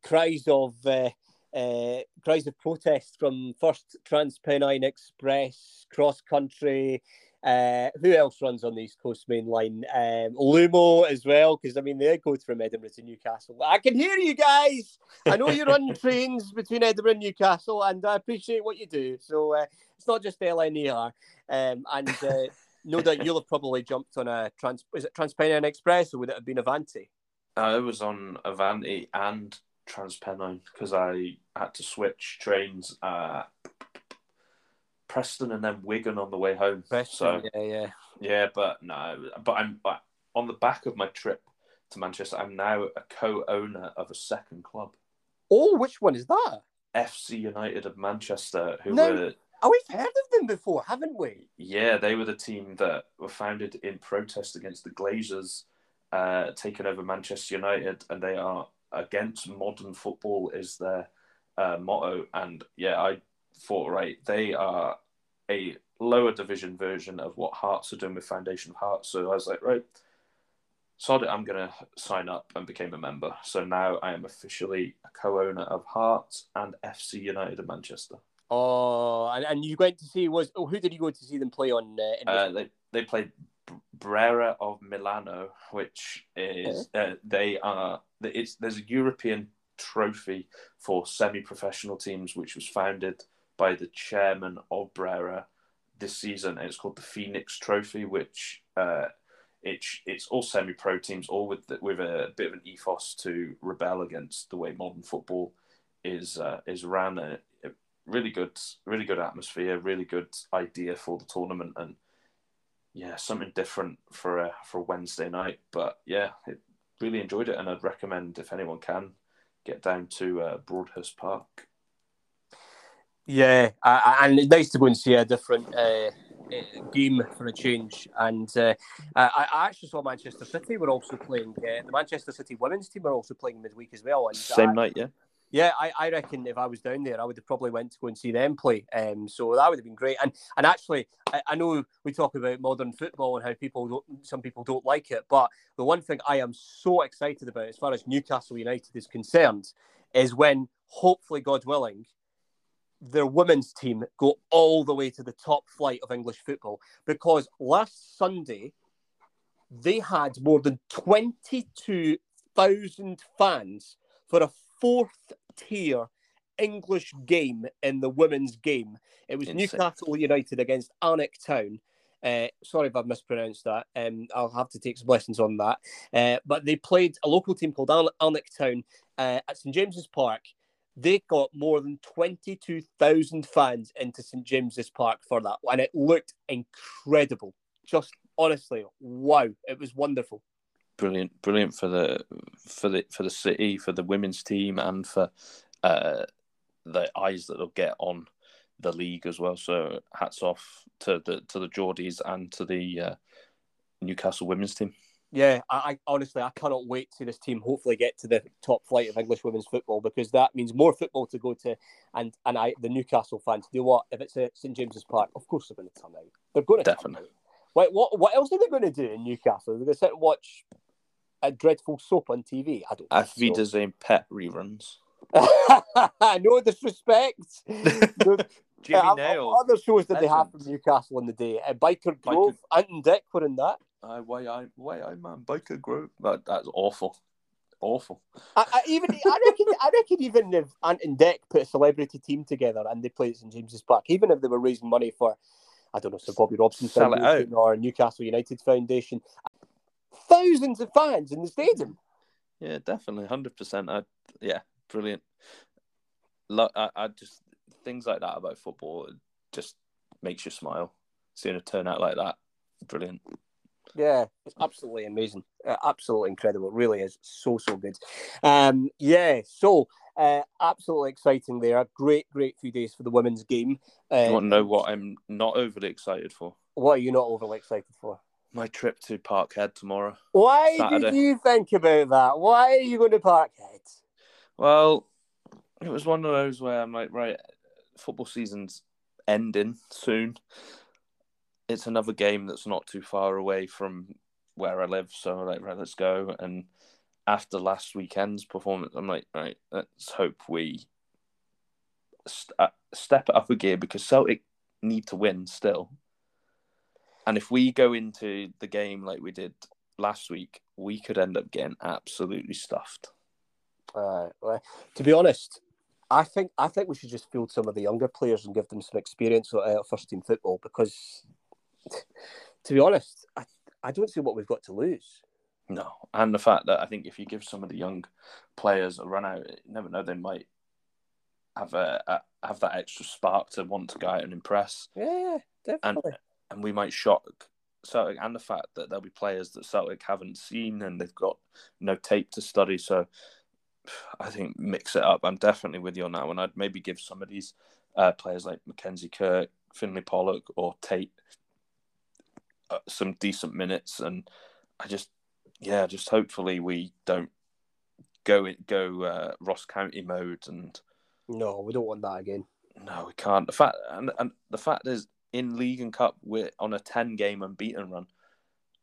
S1: cries of uh, uh cries of protest from First Transpennine Express, cross country, uh, who else runs on the East Coast Main Line? Um, Lumo as well, because I mean they go from Edinburgh to Newcastle. I can hear you guys. I know you run trains between Edinburgh and Newcastle, and I appreciate what you do. So uh, it's not just LNER, um, and uh, no doubt you'll have probably jumped on a trans. Is it Transpennine Express or would it have been Avanti?
S3: I was on Avanti and Transpennine because I had to switch trains. Uh, Preston and then Wigan on the way home.
S1: Preston, so yeah, yeah,
S3: yeah. But no, but I'm but on the back of my trip to Manchester. I'm now a co-owner of a second club.
S1: Oh, which one is that?
S3: FC United of Manchester, who
S1: no.
S3: were.
S1: Oh, we've heard of them before, haven't we?
S3: Yeah, they were the team that were founded in protest against the Glazers uh, taking over Manchester United, and they are against modern football is their uh, motto. And yeah, I thought, right, they are a lower division version of what Hearts are doing with Foundation of Hearts. So I was like, right, sod it, I'm going to sign up and became a member. So now I am officially a co-owner of Hearts and FC United of Manchester.
S1: Oh, and, and you went to see was oh, who did you go to see them play on?
S3: Uh, uh, they they played Brera of Milano, which is uh, they are it's there's a European trophy for semi-professional teams, which was founded by the chairman of Brera this season. And it's called the Phoenix Trophy, which uh, it's it's all semi-pro teams, all with the, with a bit of an ethos to rebel against the way modern football is uh, is ran. A, a really good, really good atmosphere, really good idea for the tournament, and yeah, something different for a for a Wednesday night. But yeah, it, really enjoyed it, and I'd recommend if anyone can get down to uh, Broadhurst Park.
S1: Yeah, and it's nice to go and see a different uh, game for a change. And uh, I, I, actually saw Manchester City were also playing. Uh, the Manchester City women's team were also playing midweek as well. And
S3: Same night, yeah.
S1: Yeah, I, I reckon if I was down there, I would have probably went to go and see them play. Um, so that would have been great. And and actually, I, I know we talk about modern football and how people don't, some people don't like it, but the one thing I am so excited about, as far as Newcastle United is concerned, is when hopefully, God willing, their women's team go all the way to the top flight of English football. Because last Sunday, they had more than twenty-two thousand fans for a fourth tier English game in the women's game. It was Insane. Newcastle United against Alnwick Town. Uh, sorry if I've mispronounced that. Um, I'll have to take some lessons on that. Uh, but they played a local team called Al- Alnwick Town uh, at St James's Park. They got more than 22,000 fans into St James's Park for that. And it looked incredible. Just honestly, wow. It was wonderful
S3: brilliant, brilliant for the for the for the city, for the women's team, and for uh, the eyes that they'll get on the league as well. So hats off to the to the Geordies and to the uh, Newcastle women's team.
S1: Yeah, I, I, honestly I cannot wait to see this team hopefully get to the top flight of English women's football because that means more football to go to, and and I the Newcastle fans do what if it's at St James's Park? Of course they're going to turn out. They're going to
S3: definitely.
S1: Wait, what what else are they going to do in Newcastle? They're going to sit and watch a dreadful soap on TV. I don't.
S3: Auf Wiedersehen so. pet reruns.
S1: no disrespect. no,
S3: Jimmy uh, Nail.
S1: Other shows that Legend. they have from Newcastle in the day. Uh, Byker Grove, Byker... Ant and Dec were in that.
S3: Uh, why I why I man Byker group? That that's awful. Awful.
S1: I, I even I reckon I reckon even if Ant and Dec put a celebrity team together and they played at St James's Park, even if they were raising money for I don't know, Sir Bobby Robson
S3: Sell Foundation
S1: or Newcastle United Foundation thousands of fans in the stadium.
S3: Yeah, definitely, hundred percent. I yeah, brilliant. Lo- I, I just things like that about football just makes you smile. Seeing a turnout like that, brilliant.
S1: Yeah, it's absolutely amazing. Uh, absolutely incredible. It really is so so good. Um, yeah, so uh, absolutely exciting there. A great great few days for the women's game.
S3: Uh, you want to know what I'm not overly excited for?
S1: What are you not overly excited for?
S3: my trip to Parkhead tomorrow.
S1: Why Saturday. did you think about that? Why are you going to Parkhead?
S3: Well, it was one of those where I'm like, right, football season's ending soon. It's another game that's not too far away from where I live, so like, right, let's go. And after last weekend's performance, I'm like, right, let's hope we st- uh, step it up a gear because Celtic need to win still. And if we go into the game like we did last week, we could end up getting absolutely stuffed.
S1: Uh, well, to be honest, I think I think we should just field some of the younger players and give them some experience at uh, first team football because, to be honest, I, I don't see what we've got to lose.
S3: No, and the fact that I think if you give some of the young players a run out, you never know they might have a, a have that extra spark to want to go out and impress.
S1: Yeah, definitely.
S3: And and we might shock Celtic and the fact that there'll be players that Celtic haven't seen and they've got no tape to study. So I think mix it up. I'm definitely with you on that one. I'd maybe give some of these uh, players like Mackenzie Kirk, Finlay Pollock, or Tate some decent minutes. And I just, yeah, just hopefully we don't go go uh, Ross County mode and.
S1: No, we don't want that again.
S3: No, we can't. The fact and, and the fact is in league and cup we're on a 10 game unbeaten run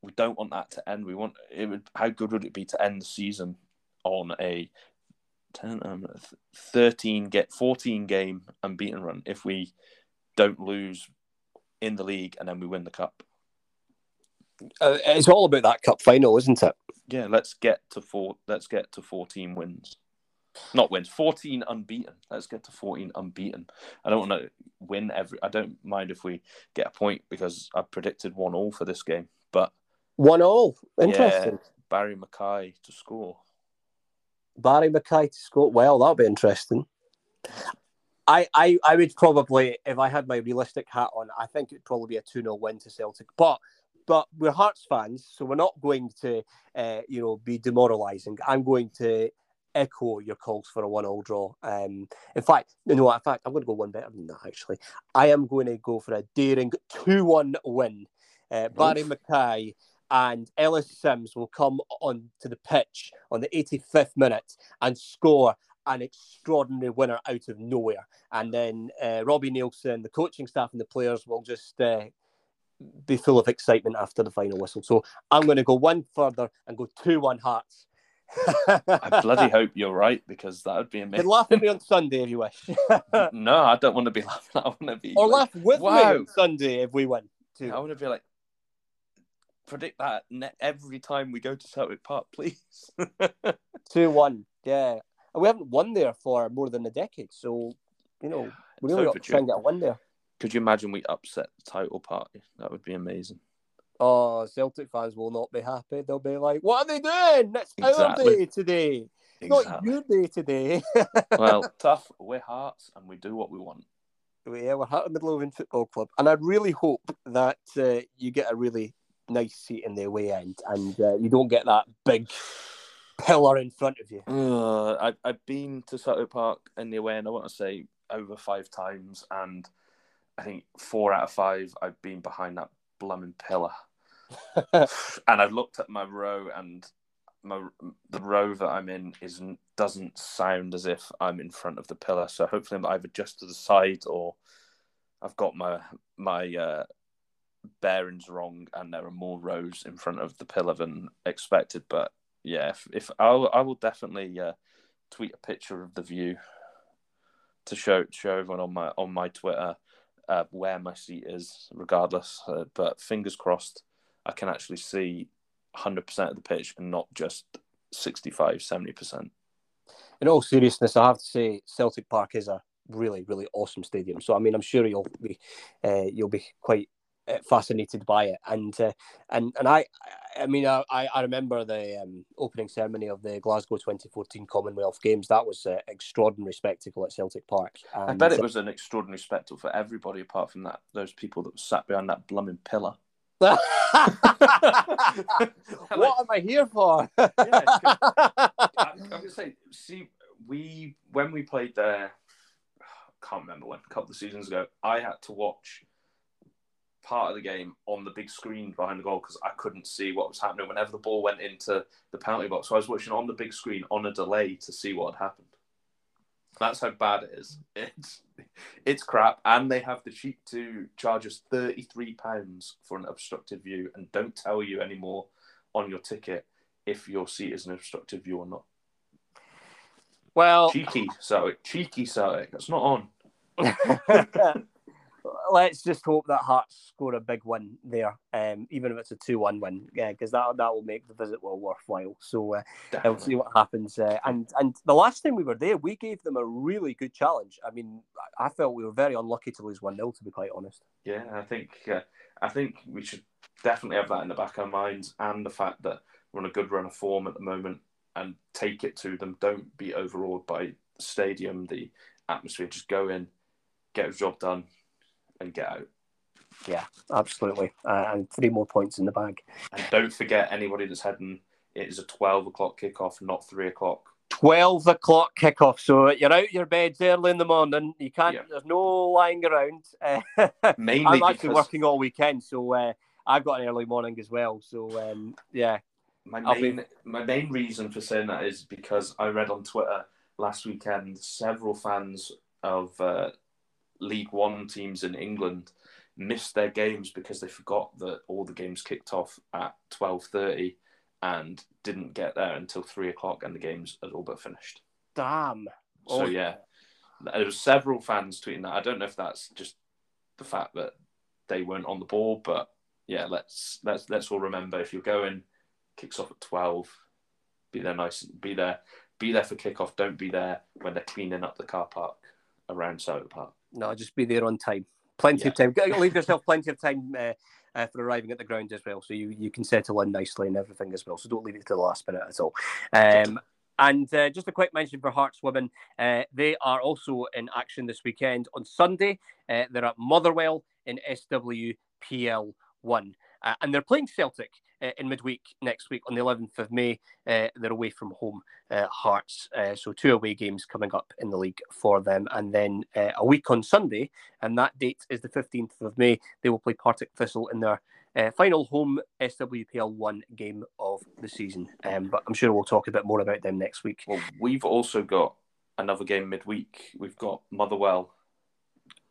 S3: we don't want that to end we want it would how good would it be to end the season on a 10 um, 13 get 14 game unbeaten run if we don't lose in the league and then we win the cup
S1: Uh, it's all about that cup final, isn't it?
S3: Yeah, let's get to four. Let's get to fourteen wins, not wins. Fourteen unbeaten. Let's get to fourteen unbeaten. I don't want to win every. I don't mind if we get a point because I predicted one all for this game, but
S1: one all. Interesting.
S3: Yeah, Barry McKay to score.
S1: Barry McKay to score. Well, that'll be interesting. I, I, I would probably, if I had my realistic hat on, I think it'd probably be a 2 0 win to Celtic. But but we're Hearts fans, so we're not going to, uh, you know, be demoralising. I'm going to echo your calls for a one-all draw. Um, in fact, you know, in fact, I'm going to go one better than that. Actually, I am going to go for a daring two-one win. Uh, Barry McKay and Ellis Sims will come on to the pitch on the 85th minute and score an extraordinary winner out of nowhere. And then uh, Robbie Neilson, the coaching staff, and the players will just uh, be full of excitement after the final whistle. So I'm going to go one further and go 2 1 Hearts.
S3: I bloody hope you're right because that would be amazing.
S1: You laugh at me on Sunday if you wish.
S3: no, I don't want to be laughing. I want to be.
S1: Or like, laugh with wow. me on Sunday if we win. Too.
S3: I want to be like, predict that every time we go to Celtic Park, please.
S1: 2 1. Yeah. And we haven't won there for more than a decade. So, you know, we really got to try and get a win there.
S3: Could you imagine we upset the title party? That would be amazing.
S1: Oh, Celtic fans will not be happy. They'll be like, "What are they doing? It's exactly. our day today, exactly. not your day today."
S3: well, tough. We're Hearts, and we do what we want.
S1: Yeah, we're Heart of Midlothian Football Club, and I really hope that uh, you get a really nice seat in the away end, and uh, you don't get that big pillar in front of you.
S3: Uh, I, I've been to Celtic Park in the away end. I want to say over five times, and I think four out of five I've been behind that blooming pillar. and I've looked at my row and my the row that I'm in isn't doesn't sound as if I'm in front of the pillar. So hopefully I'm either just to the side or I've got my my uh, bearings wrong and there are more rows in front of the pillar than expected. But yeah, if, if I'll, I will definitely uh, tweet a picture of the view to show show everyone on my on my Twitter uh, where my seat is, regardless. Uh, but fingers crossed, I can actually see 100% of the pitch and not just 65, 70%.
S1: In all seriousness, I have to say Celtic Park is a really, really awesome stadium. So, I mean, I'm sure you'll be uh, you'll be quite uh, fascinated by it. And uh, and and I, I mean, I, I remember the um, opening ceremony of the Glasgow 2014 Commonwealth Games. That was an extraordinary spectacle at Celtic Park.
S3: And, I bet it was an extraordinary spectacle for everybody, apart from that those people that sat behind that blooming pillar.
S1: what am I here for? yeah,
S3: I, am gonna say, see, we when we played there, I can't remember when, a couple of seasons ago, I had to watch part of the game on the big screen behind the goal because I couldn't see what was happening whenever the ball went into the penalty box. So I was watching on the big screen on a delay to see what had happened. That's how bad it is. It's it's crap, and they have the cheek to charge us thirty three pounds for an obstructed view, and don't tell you anymore on your ticket if your seat is an obstructed view or not.
S1: Well,
S3: cheeky so cheeky so That's not on.
S1: let's just hope that Hearts score a big win there, um, even if it's a two-one win, yeah, because that that will make the visit well worthwhile. So uh, we'll see what happens. Uh, and and the last time we were there, we gave them a really good challenge. I mean, I felt we were very unlucky to lose one 0 to be quite honest.
S3: Yeah, I think uh, I think we should definitely have that in the back of our minds, and the fact that we're on a good run of form at the moment, and take it to them. Don't be overawed by the stadium, the atmosphere. Just go in, get a job done and get out.
S1: Yeah, absolutely. Uh, and three more points in the bag.
S3: And don't forget anybody that's heading, it is a 12 o'clock kickoff, not three o'clock.
S1: 12 o'clock kickoff. So you're out your beds early in the morning. You can't, yeah. there's no lying around. Mainly I'm actually because... working all weekend. So uh, I've got an early morning as well. So um, yeah.
S3: My main, be... my main reason for saying that is because I read on Twitter last weekend several fans of uh, League One teams in England missed their games because they forgot that all the games kicked off at twelve thirty and didn't get there until three o'clock, and the games had all but finished.
S1: Damn.
S3: So oh. yeah, there was several fans tweeting that. I don't know if that's just the fact that they weren't on the ball, but yeah, let's let's let's all remember if you're going, kicks off at twelve, be there nice, be there, be there for kickoff. Don't be there when they're cleaning up the car park around Southwark Park.
S1: No, just be there on time. Plenty yeah. of time. Leave yourself plenty of time uh, uh, for arriving at the ground as well, so you, you can settle in nicely and everything as well. So don't leave it to the last minute at all. Um, and uh, just a quick mention for Hearts Women, uh, they are also in action this weekend on Sunday. Uh, they're at Motherwell in SWPL one, uh, and they're playing Celtic uh, in midweek next week on the 11th of May. Uh, they're away from home, uh, Hearts. Uh, so two away games coming up in the league for them. And then uh, a week on Sunday, and that date is the 15th of May, they will play Partick Thistle in their uh, final home SWPL 1 game of the season. Um, but I'm sure we'll talk a bit more about them next week.
S3: Well, we've also got another game midweek. We've got Motherwell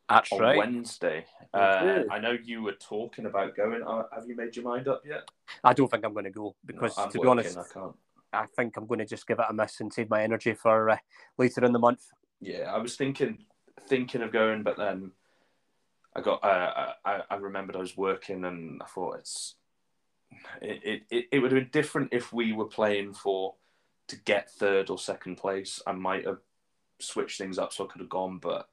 S1: that's
S3: on
S1: right.
S3: Wednesday. Uh, I know you were talking about going. Uh, have you made your mind up yet?
S1: I don't think I'm going to go because, no, to working, be honest, I can't. I think I'm going to just give it a miss and save my energy for uh, later in the month.
S3: Yeah, I was thinking thinking of going, but then I got. Uh, I I remembered I was working, and I thought it's. It, it, it would have been different if we were playing for to get third or second place. I might have switched things up so I could have gone, but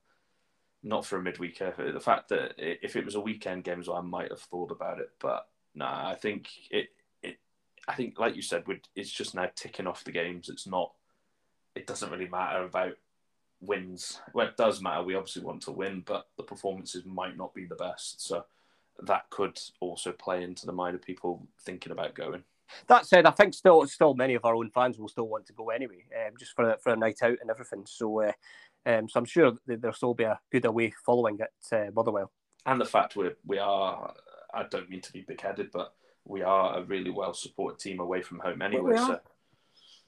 S3: not for a midweek effort. The fact that if it was a weekend game, so I might have thought about it, but nah, I think it. It, I think, like you said, it's just now ticking off the games. It's not. It doesn't really matter about wins. Well, it does matter. We obviously want to win, but the performances might not be the best. So that could also play into the mind of people thinking about going.
S1: That said, I think still, still many of our own fans will still want to go anyway, um, just for for a night out and everything. So, uh, um, so I'm sure there'll still be a good away following at uh, Motherwell.
S3: And the fact we we are, I don't mean to be big headed, but we are a really well supported team away from home anyway. So.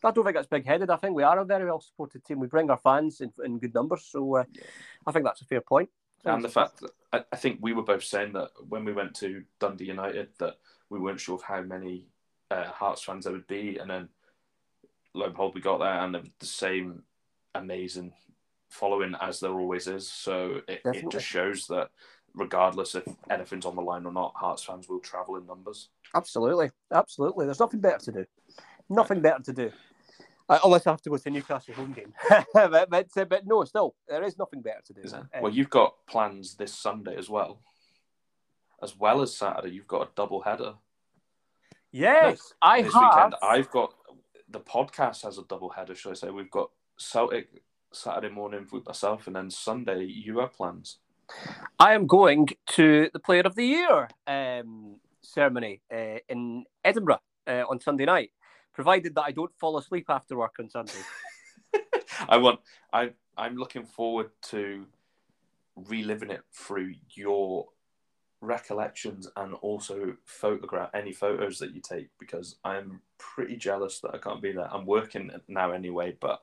S1: I don't think that's big headed. I think we are a very well supported team. We bring our fans in, in good numbers. So uh, yeah. I think that's a fair point.
S3: And the fact that I, I think we were both saying that when we went to Dundee United, that we weren't sure of how many uh, Hearts fans there would be. And then lo and behold, we got there and the same amazing following as there always is. So it, it just shows that regardless if anything's on the line or not, Hearts fans will travel in numbers.
S1: Absolutely, absolutely. There's nothing better to do. Nothing better to do. Uh, unless I have to go to Newcastle home game, but, but, uh, but no, still there is nothing better to do.
S3: Um, well, you've got plans this Sunday as well, as well as Saturday. You've got a double header.
S1: Yes, I
S3: this
S1: have.
S3: Weekend, I've got the podcast has a double header. Should I say? We've got Celtic Saturday morning with myself, and then Sunday you have plans.
S1: I am going to the Player of the Year um, ceremony uh, in Edinburgh uh, on Sunday night, provided that I don't fall asleep after work on Sunday.
S3: I want. I I'm looking forward to reliving it through your recollections and also photograph any photos that you take because I'm pretty jealous that I can't be there. I'm working now anyway, but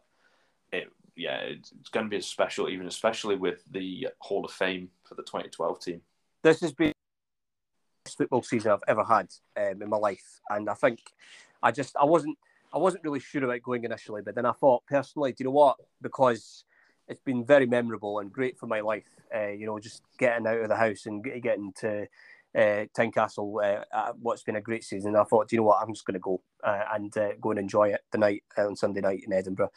S3: yeah, it's, it's going to be a special, even especially with the Hall of Fame for the 2012 team.
S1: This has been the best football season I've ever had um, in my life, and I think I just I wasn't I wasn't really sure about going initially, but then I thought personally, do you know what? Because it's been very memorable and great for my life. Uh, you know, just getting out of the house and getting to uh, Tynecastle, uh, what's been a great season. I thought, do you know what, I'm just going to go uh, and uh, go and enjoy it the night uh, on Sunday night in Edinburgh.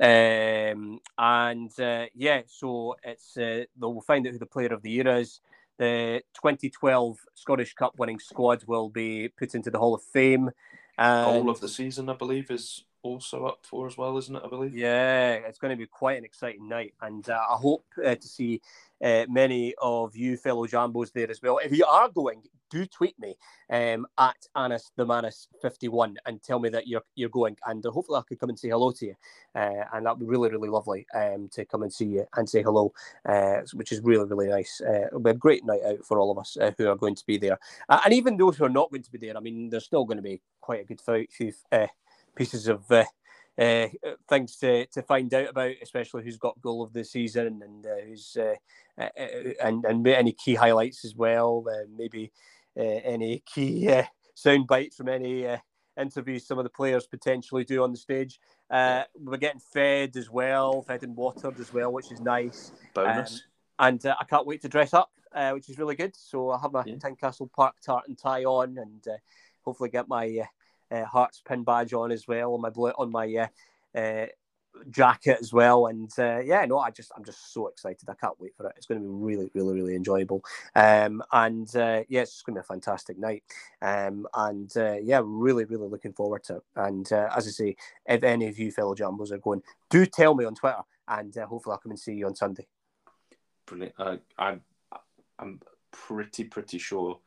S1: Um, and uh, yeah, so it's we'll find out who the player of the year is. The 2012 Scottish Cup winning squad will be put into the Hall of Fame.
S3: And... Goal of the season, I believe, is also up for as well, isn't it? I believe.
S1: Yeah, it's going to be quite an exciting night, and uh, I hope uh, to see uh, many of you fellow Jambos there as well. If you are going, do tweet me um, at Anis the Manace 51 and tell me that you're you're going, and uh, hopefully I could come and say hello to you, uh, and that'd be really really lovely um, to come and see you and say hello, uh, which is really really nice. it'll be a great night out for all of us who are going to be there, and even those who are not going to be there. I mean, there's still going to be quite a good few pieces of uh, uh, things to, to find out about, especially who's got goal of the season and uh, who's uh, uh, uh, and and any key highlights as well. maybe any key sound bites from any interviews some of the players potentially do on the stage. we're getting fed as well, fed and watered as well, which is nice.
S3: Bonus. Um,
S1: and uh, I can't wait to dress up, uh, which is really good. So I have my
S3: Yeah.
S1: Tynecastle Park tartan tie on, and uh, hopefully get my uh, Hearts pin badge on as well on my blo- on my uh, uh, jacket as well. And uh, yeah, no, I just I'm just so excited. I can't wait for it. It's going to be really, really, really enjoyable. Um, and uh, yeah, it's just going to be a fantastic night. Um, and yeah, really, really looking forward to it. And as I say, if any of you fellow Jambos are going, do tell me on Twitter, and hopefully I'll come and see you on Sunday.
S3: Brilliant. I'm I'm pretty pretty sure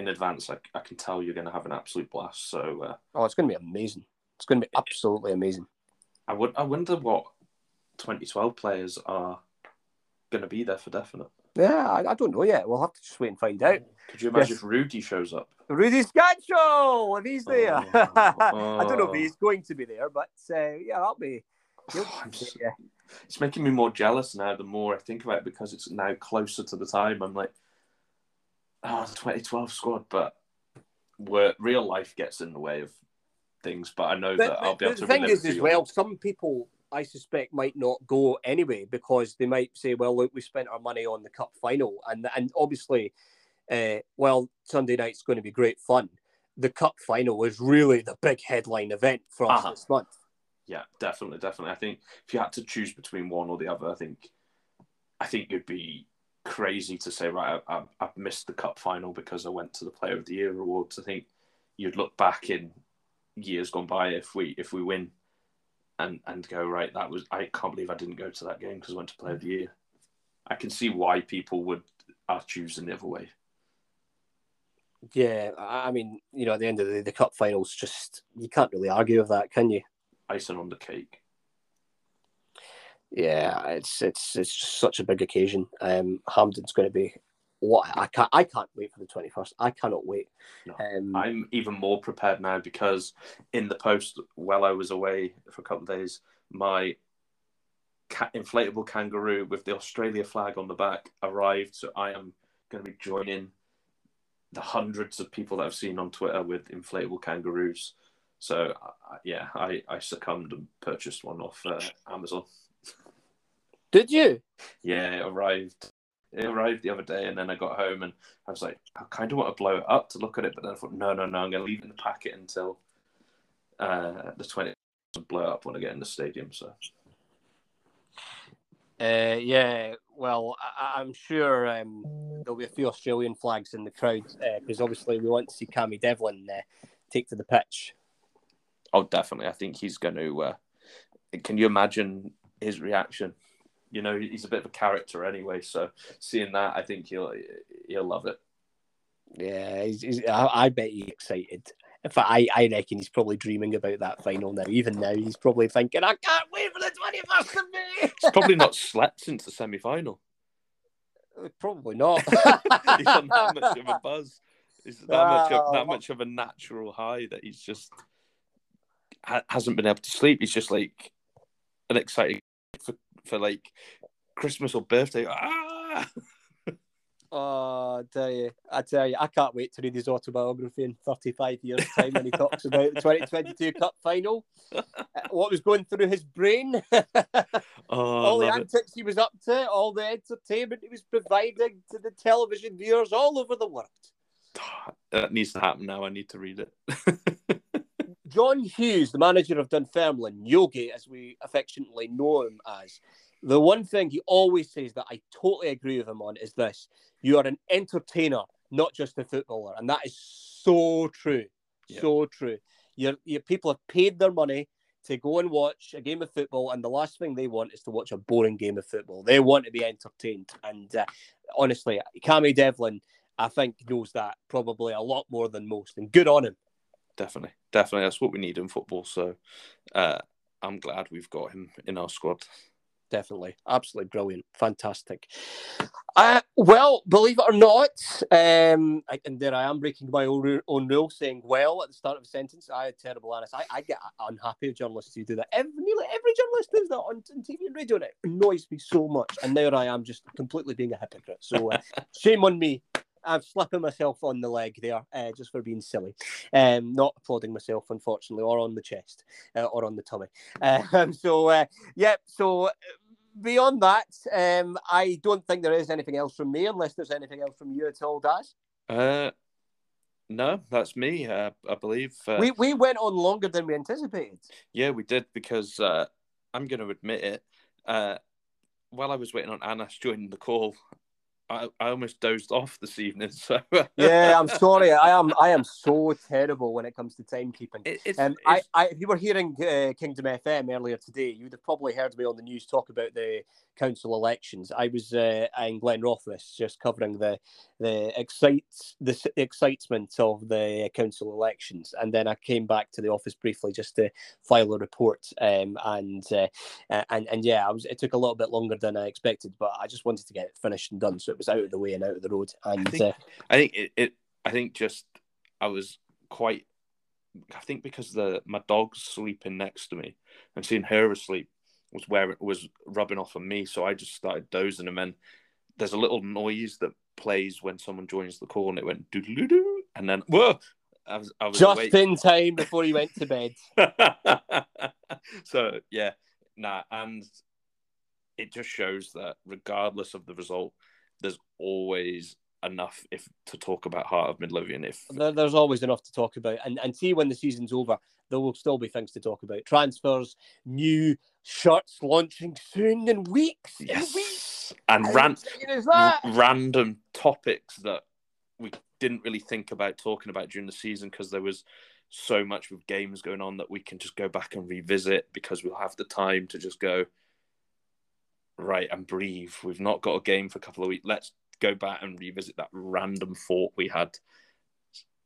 S3: in advance. I, I can tell you're going to have an absolute blast. So uh,
S1: Oh, it's going to be amazing. It's going to be absolutely amazing.
S3: I would I wonder what 2012 players are going to be there for definite.
S1: Yeah, I, I don't know yet. We'll have to just wait and find out.
S3: Could you imagine
S1: Yes.
S3: if Rudy shows up?
S1: Rudi Skácel, if he's there.
S3: Oh,
S1: I don't know if
S3: oh.
S1: he's going to be there, but uh, yeah, I'll be. he'll- yeah.
S3: It's making me more jealous now. The more I think about it, because it's now closer to the time. I'm like, oh, the 2012 squad, but where real life gets in the way of things. But I know
S1: But,
S3: that I'll be able to.
S1: the thing is, as well, some people I suspect might not go anyway because they might say, "Well, look, we spent our money on the cup final," and and obviously, uh, well, Sunday night's going to be great fun. The cup final is really the big headline event for us
S3: Uh-huh.
S1: this month.
S3: Yeah, definitely, definitely. I think if you had to choose between one or the other, I think, I think you'd be crazy to say, right, I, I, I've missed the cup final because I went to the Player of the Year awards. I think you'd look back in years gone by if we if we win, and and go right. That was I can't believe I didn't go to that game because I went to Player of the Year. I can see why people would are choosing the other way.
S1: Yeah, I I mean, you know, at the end of the day, the cup finals just you can't really argue with that, can you?
S3: Icing on the cake.
S1: Yeah, it's it's it's such a big occasion. Um, Hampden's going to be what I can't I can't wait for the twenty first. I cannot wait.
S3: No,
S1: Um,
S3: I'm even more prepared now because in the post, while I was away for a couple of days, my ca- inflatable kangaroo with the Australia flag on the back arrived. So I am going to be joining the hundreds of people that I've seen on Twitter with inflatable kangaroos. So uh, yeah, I, I succumbed and purchased one off uh, Amazon.
S1: Did you?
S3: Yeah, it arrived. It arrived the other day, and then I got home and I was like, I kind of want to blow it up to look at it, but then I thought, no, no, no, I'm going to leave it in the packet until uh, the 20th and blow it up when I get in the stadium. So
S1: Uh, yeah. Well, I, I'm sure um, there'll be a few Australian flags in the crowd because obviously we want to see Cammy Devlin uh, take to the pitch.
S3: oh, definitely, I think he's going to. Uh, can you imagine his reaction? You know, he's a bit of a character anyway, so seeing that, I think he'll he'll love it.
S1: Yeah, he's, he's, I, I bet he's excited. In fact, I, I reckon he's probably dreaming about that final now. Even now, he's probably thinking, I can't wait for the 21st of May.
S3: He's probably not slept since the semi final.
S1: Uh, probably not.
S3: he's on that much of a buzz. He's that much of, that much of a natural high that he's just ha- hasn't been able to sleep. He's just like an exciting for, like Christmas or birthday. Ah!
S1: Oh, I tell you, I tell you, I can't wait to read his autobiography in 35 years' time when he talks about the 2022 Cup final. Uh, what was going through his brain,
S3: Oh,
S1: all the
S3: love it.
S1: antics he was up to, all the entertainment he was providing to the television viewers all over the world.
S3: That needs to happen now. I need to read it.
S1: John Hughes, the manager of Dunfermline, Yogi, as we affectionately know him as, the one thing he always says that I totally agree with him on is this you are an entertainer, not just a footballer. And that is so true.
S3: Yeah.
S1: So true. Your, your people have paid their money to go and watch a game of football, and the last thing they want is to watch a boring game of football. They want to be entertained. And uh, honestly, Cammy Devlin, I think, knows that probably a lot more than most. And good on him.
S3: Definitely, definitely. That's what we need in football. So uh, I'm glad we've got him in our squad.
S1: definitely. Absolutely brilliant. Fantastic. Uh, well believe it or not um I, and there i am breaking my own, own rule saying well at the start of a sentence i had terrible honest I, I get unhappy with journalists who do that. Every, nearly every journalist does that on, on tv and radio and it annoys me so much. And now i am just completely being a hypocrite. So uh, shame on me I'm slapping myself on the leg there uh, just for being silly. Um, not applauding myself, unfortunately, or on the chest uh, or on the tummy. Um, so, uh, yeah, so beyond that, um, I don't think there is anything else from me, unless there's anything else from you at all, Daz.
S3: Uh, no, that's me. Uh, I believe uh,
S1: We we went on longer than we anticipated.
S3: Yeah, we did because uh, I'm going to admit it. Uh, while I was waiting on Anas joining the call, I, I almost dozed off this evening. So
S1: Yeah, I'm sorry. I am I am so terrible when it comes to timekeeping.
S3: It, it's,
S1: Um, I, I, if you were hearing uh, Kingdom FM earlier today, you would have probably heard me on the news talk about the council elections. I was uh, in Glenrothes just covering the the excites the excitement of the council elections, and then I came back to the office briefly just to file a report. Um, and uh, and and yeah, I was. It took a little bit longer than I expected, but I just wanted to get it finished and done, so it was out of the way and out of the road. And
S3: think-
S1: uh,
S3: I think it, it. I think just I was quite. I think because the my dog's sleeping next to me and seeing her asleep was where it was rubbing off on me. So I just started dozing, and then there's a little noise that plays when someone joins the call, and it went doo doo doo, and then whoa. I was, I was
S1: just
S3: awake.
S1: in time before he went to bed.
S3: so yeah, nah, and it just shows that regardless of the result, there's always enough if to talk about Heart of Midlothian. If
S1: there, there's always enough to talk about. And and see when the season's over, there will still be things to talk about. Transfers, new shirts launching soon in weeks. In weeks.
S3: yes, and
S1: How
S3: ran,
S1: exciting is that?
S3: random topics that we didn't really think about talking about during the season because there was so much with games going on that we can just go back and revisit because we'll have the time to just go right and breathe. We've not got a game for a couple of weeks. Let's go back and revisit that random thought we had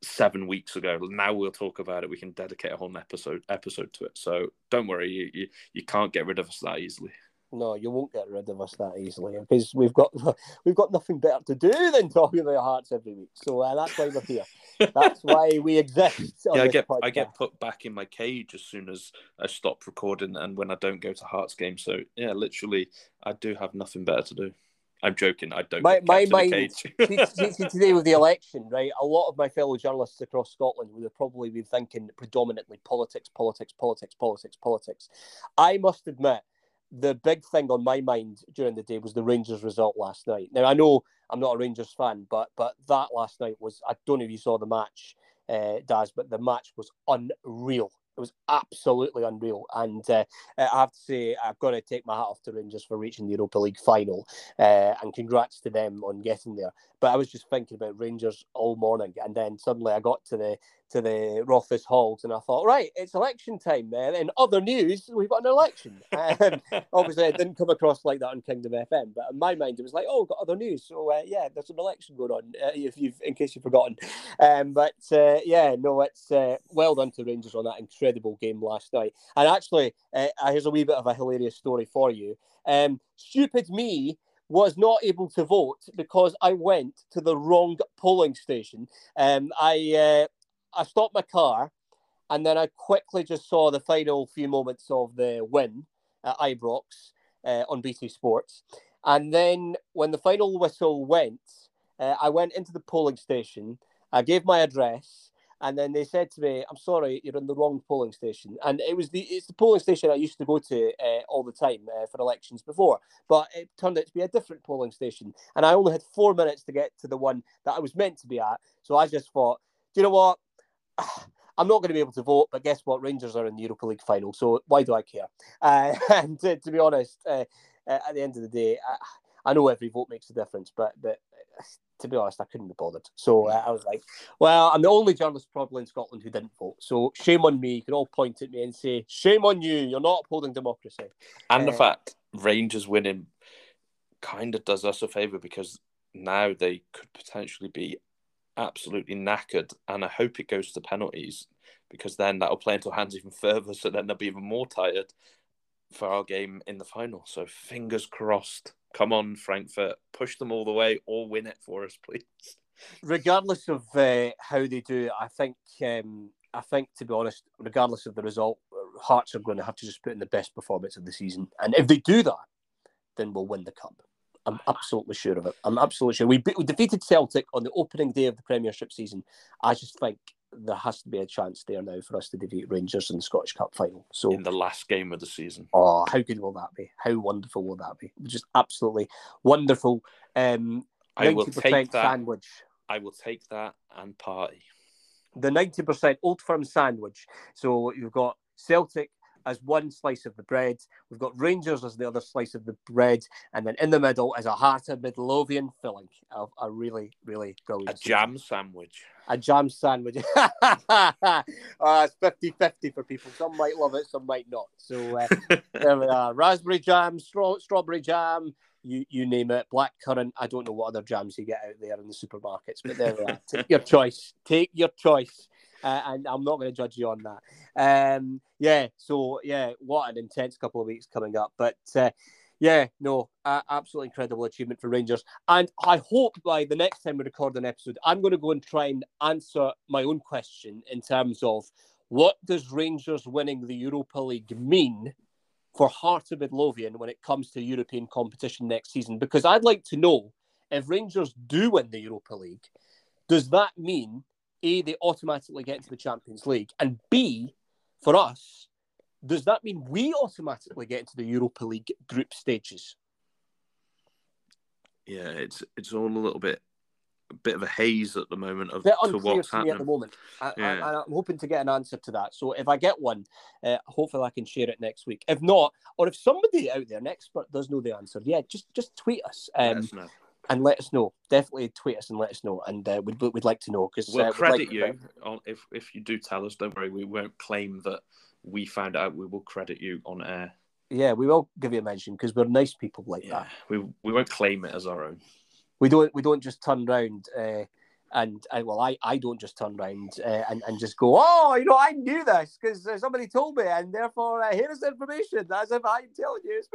S3: seven weeks ago. Now we'll talk about it. We can dedicate a whole episode episode to it. So don't worry, you you, you can't get rid of us that easily.
S1: No, you won't get rid of us that easily because we've got we've got nothing better to do than talking about hearts every week. So uh, that's why we're here. That's why we exist.
S3: yeah, I get I get put back in my cage as soon as I stop recording and when I don't go to Hearts game. So yeah, literally, I do have nothing better to do. I'm joking. I don't.
S1: My- my
S3: kept in a
S1: mind- today with the election, right? A lot of my fellow journalists across Scotland would have probably been thinking predominantly politics, politics, politics, politics, politics. I must admit, the big thing on my mind during the day was the Rangers result last night. Now I know I'm not a Rangers fan, but but that last night was I don't know if you saw the match, uh, Daz, but the match was unreal. It was absolutely unreal, and uh, I have to say I've got to take my hat off to Rangers for reaching the Europa League final, uh, and congrats to them on getting there. But I was just thinking about Rangers all morning, and then suddenly I got to the to the Rothes halls, and I thought, right, it's election time. Then, in other news, we've got an election. Um, obviously, it didn't come across like that on Kingdom FM, but in my mind, it was like, oh, we've got other news. So uh, yeah, there's an election going on. Uh, if you've, in case you've forgotten, um, but uh, yeah, no, it's uh, well done to Rangers on that incredible game last night. And actually, uh, here's a wee bit of a hilarious story for you. Um, stupid me was not able to vote because I went to the wrong polling station. Um, I uh, I stopped my car, and then I quickly just saw the final few moments of the win at Ibrox uh, on BT Sports, and then when the final whistle went, uh, I went into the polling station. I gave my address, and then they said to me, "I'm sorry, you're in the wrong polling station." And it was the it's the polling station I used to go to uh, all the time uh, for elections before, but it turned out to be a different polling station, and I only had four minutes to get to the one that I was meant to be at. So I just thought, you know what? I'm not going to be able to vote, but guess what? Rangers are in the Europa League final, so why do I care? Uh, and to, to be honest, uh, uh, at the end of the day, I, I know every vote makes a difference, but but to be honest, I couldn't be bothered. So uh, I was like, well, I'm the only journalist probably in Scotland who didn't vote. So shame on me. You can all point at me and say, shame on you. You're not upholding democracy.
S3: and the
S1: Uh,
S3: fact Rangers winning kind of does us a favour because now they could potentially be absolutely knackered, and I hope it goes to penalties because then that'll play into hands even further. So then they'll be even more tired for our game in the final. So fingers crossed. Come on, Frankfurt, push them all the way or win it for us, please.
S1: regardless of uh, how they do, I think um, I think to be honest, regardless of the result, Hearts are going to have to just put in the best performance of the season, and if they do that, then we'll win the cup. I'm absolutely sure of it. I'm absolutely sure. We, beat, we defeated Celtic on the opening day of the Premiership season. I just think there has to be a chance there now for us to defeat Rangers in the Scottish Cup final. So
S3: in the last game of the season.
S1: Oh, how good will that be? How wonderful will that be? Just absolutely wonderful. Um,
S3: I will take that.
S1: sandwich.
S3: I will take that and party.
S1: The ninety percent Old Firm sandwich. So you've got Celtic as one slice of the bread. We've got Rangers as the other slice of the bread, and then in the middle is a heart of Midlothian filling of a really, really brilliant.
S3: A jam sandwich.
S1: A jam sandwich. uh, it's 50 50 for people. Some might love it, some might not. So uh, there we are raspberry jam, straw- strawberry jam. You, you name it, black currant. I don't know what other jams you get out there in the supermarkets, but there we are. Take your choice. Take your choice uh, and I'm not going to judge you on that. Um, yeah, so yeah, what an intense couple of weeks coming up, but. Uh, yeah, no, uh, absolutely incredible achievement for Rangers. And I hope by the next time we record an episode, I'm going to go and try and answer my own question in terms of what does Rangers winning the Europa League mean for Heart of Midlothian when it comes to European competition next season? Because I'd like to know if Rangers do win the Europa League, does that mean a, they automatically get into the Champions League, and B, for us, does that mean we automatically get into the Europa League group stages?
S3: Yeah, it's it's all a little bit a bit of a haze at the moment of
S1: to what's happening at the moment. I, yeah. I, am hoping to get an answer to that. So if I get one, uh, hopefully I can share it next week. If not, or if somebody out there, an expert, does know the answer, yeah, just just tweet us. Um, and let us know. Definitely tweet us and let us know, and uh, we'd we'd like to know because
S3: we'll
S1: uh,
S3: credit
S1: like
S3: you on if if you do tell us. Don't worry, we won't claim that we found out. We will credit you on air.
S1: Yeah, we will give you a mention because we're nice people like yeah, that.
S3: We we won't claim it as our own.
S1: We don't we don't just turn around. Uh, and I, well, I, I don't just turn around uh, and, and just go, oh, you know, I knew this because uh, somebody told me, and therefore uh, here is the information as if I'm telling you it's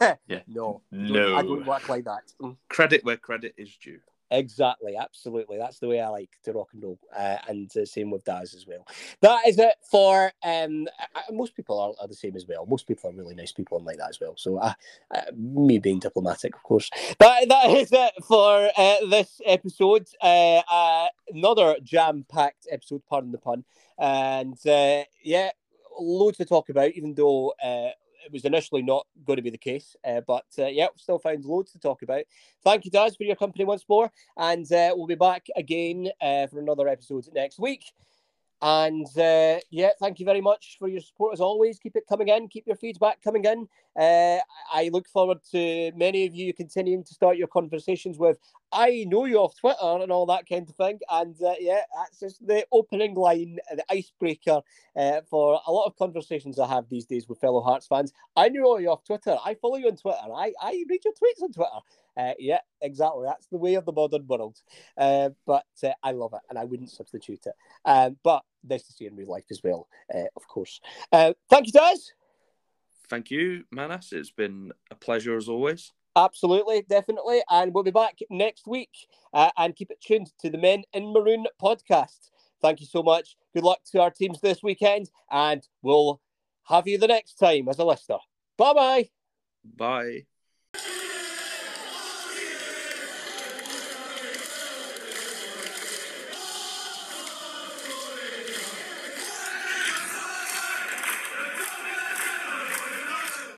S1: me.
S3: yeah.
S1: No,
S3: no,
S1: I don't work like that.
S3: Mm. Credit where credit is due.
S1: Exactly, absolutely. That's the way I like to rock and roll, uh, and uh, same with Daz as well. That is it for um. most people are, are, the same as well. Most people are really nice people and like that as well. So, uh, uh me being diplomatic, of course. That that is it for uh, this episode. Uh, another jam-packed episode. Pardon the pun. And yeah, loads to talk about. Even though it was initially not going to be the case. Uh, but uh, yeah, still found loads to talk about. Thank you, Daz, for your company once more. And uh, we'll be back again uh, for another episode next week. And uh, yeah, thank you very much for your support as always. Keep it coming in, keep your feedback coming in. Uh, I look forward to many of you continuing to start your conversations with. I know you off Twitter and all that kind of thing. And uh, yeah, that's just the opening line, the icebreaker uh, for a lot of conversations I have these days with fellow Hearts fans. I know you off Twitter. I follow you on Twitter. I, I read your tweets on Twitter. Uh, yeah, exactly. That's the way of the modern world. Uh, but uh, I love it, and I wouldn't substitute it. Um, but nice to see in real life as well, of course. Thank you, Daz.
S3: Thank you, Manace. It's been a pleasure as always.
S1: Absolutely, definitely. And we'll be back next week. Uh, and keep it tuned to the Men in Maroon podcast. Thank you so much. Good luck to our teams this weekend. And we'll have you the next time as a listener. Bye-bye.
S3: Bye.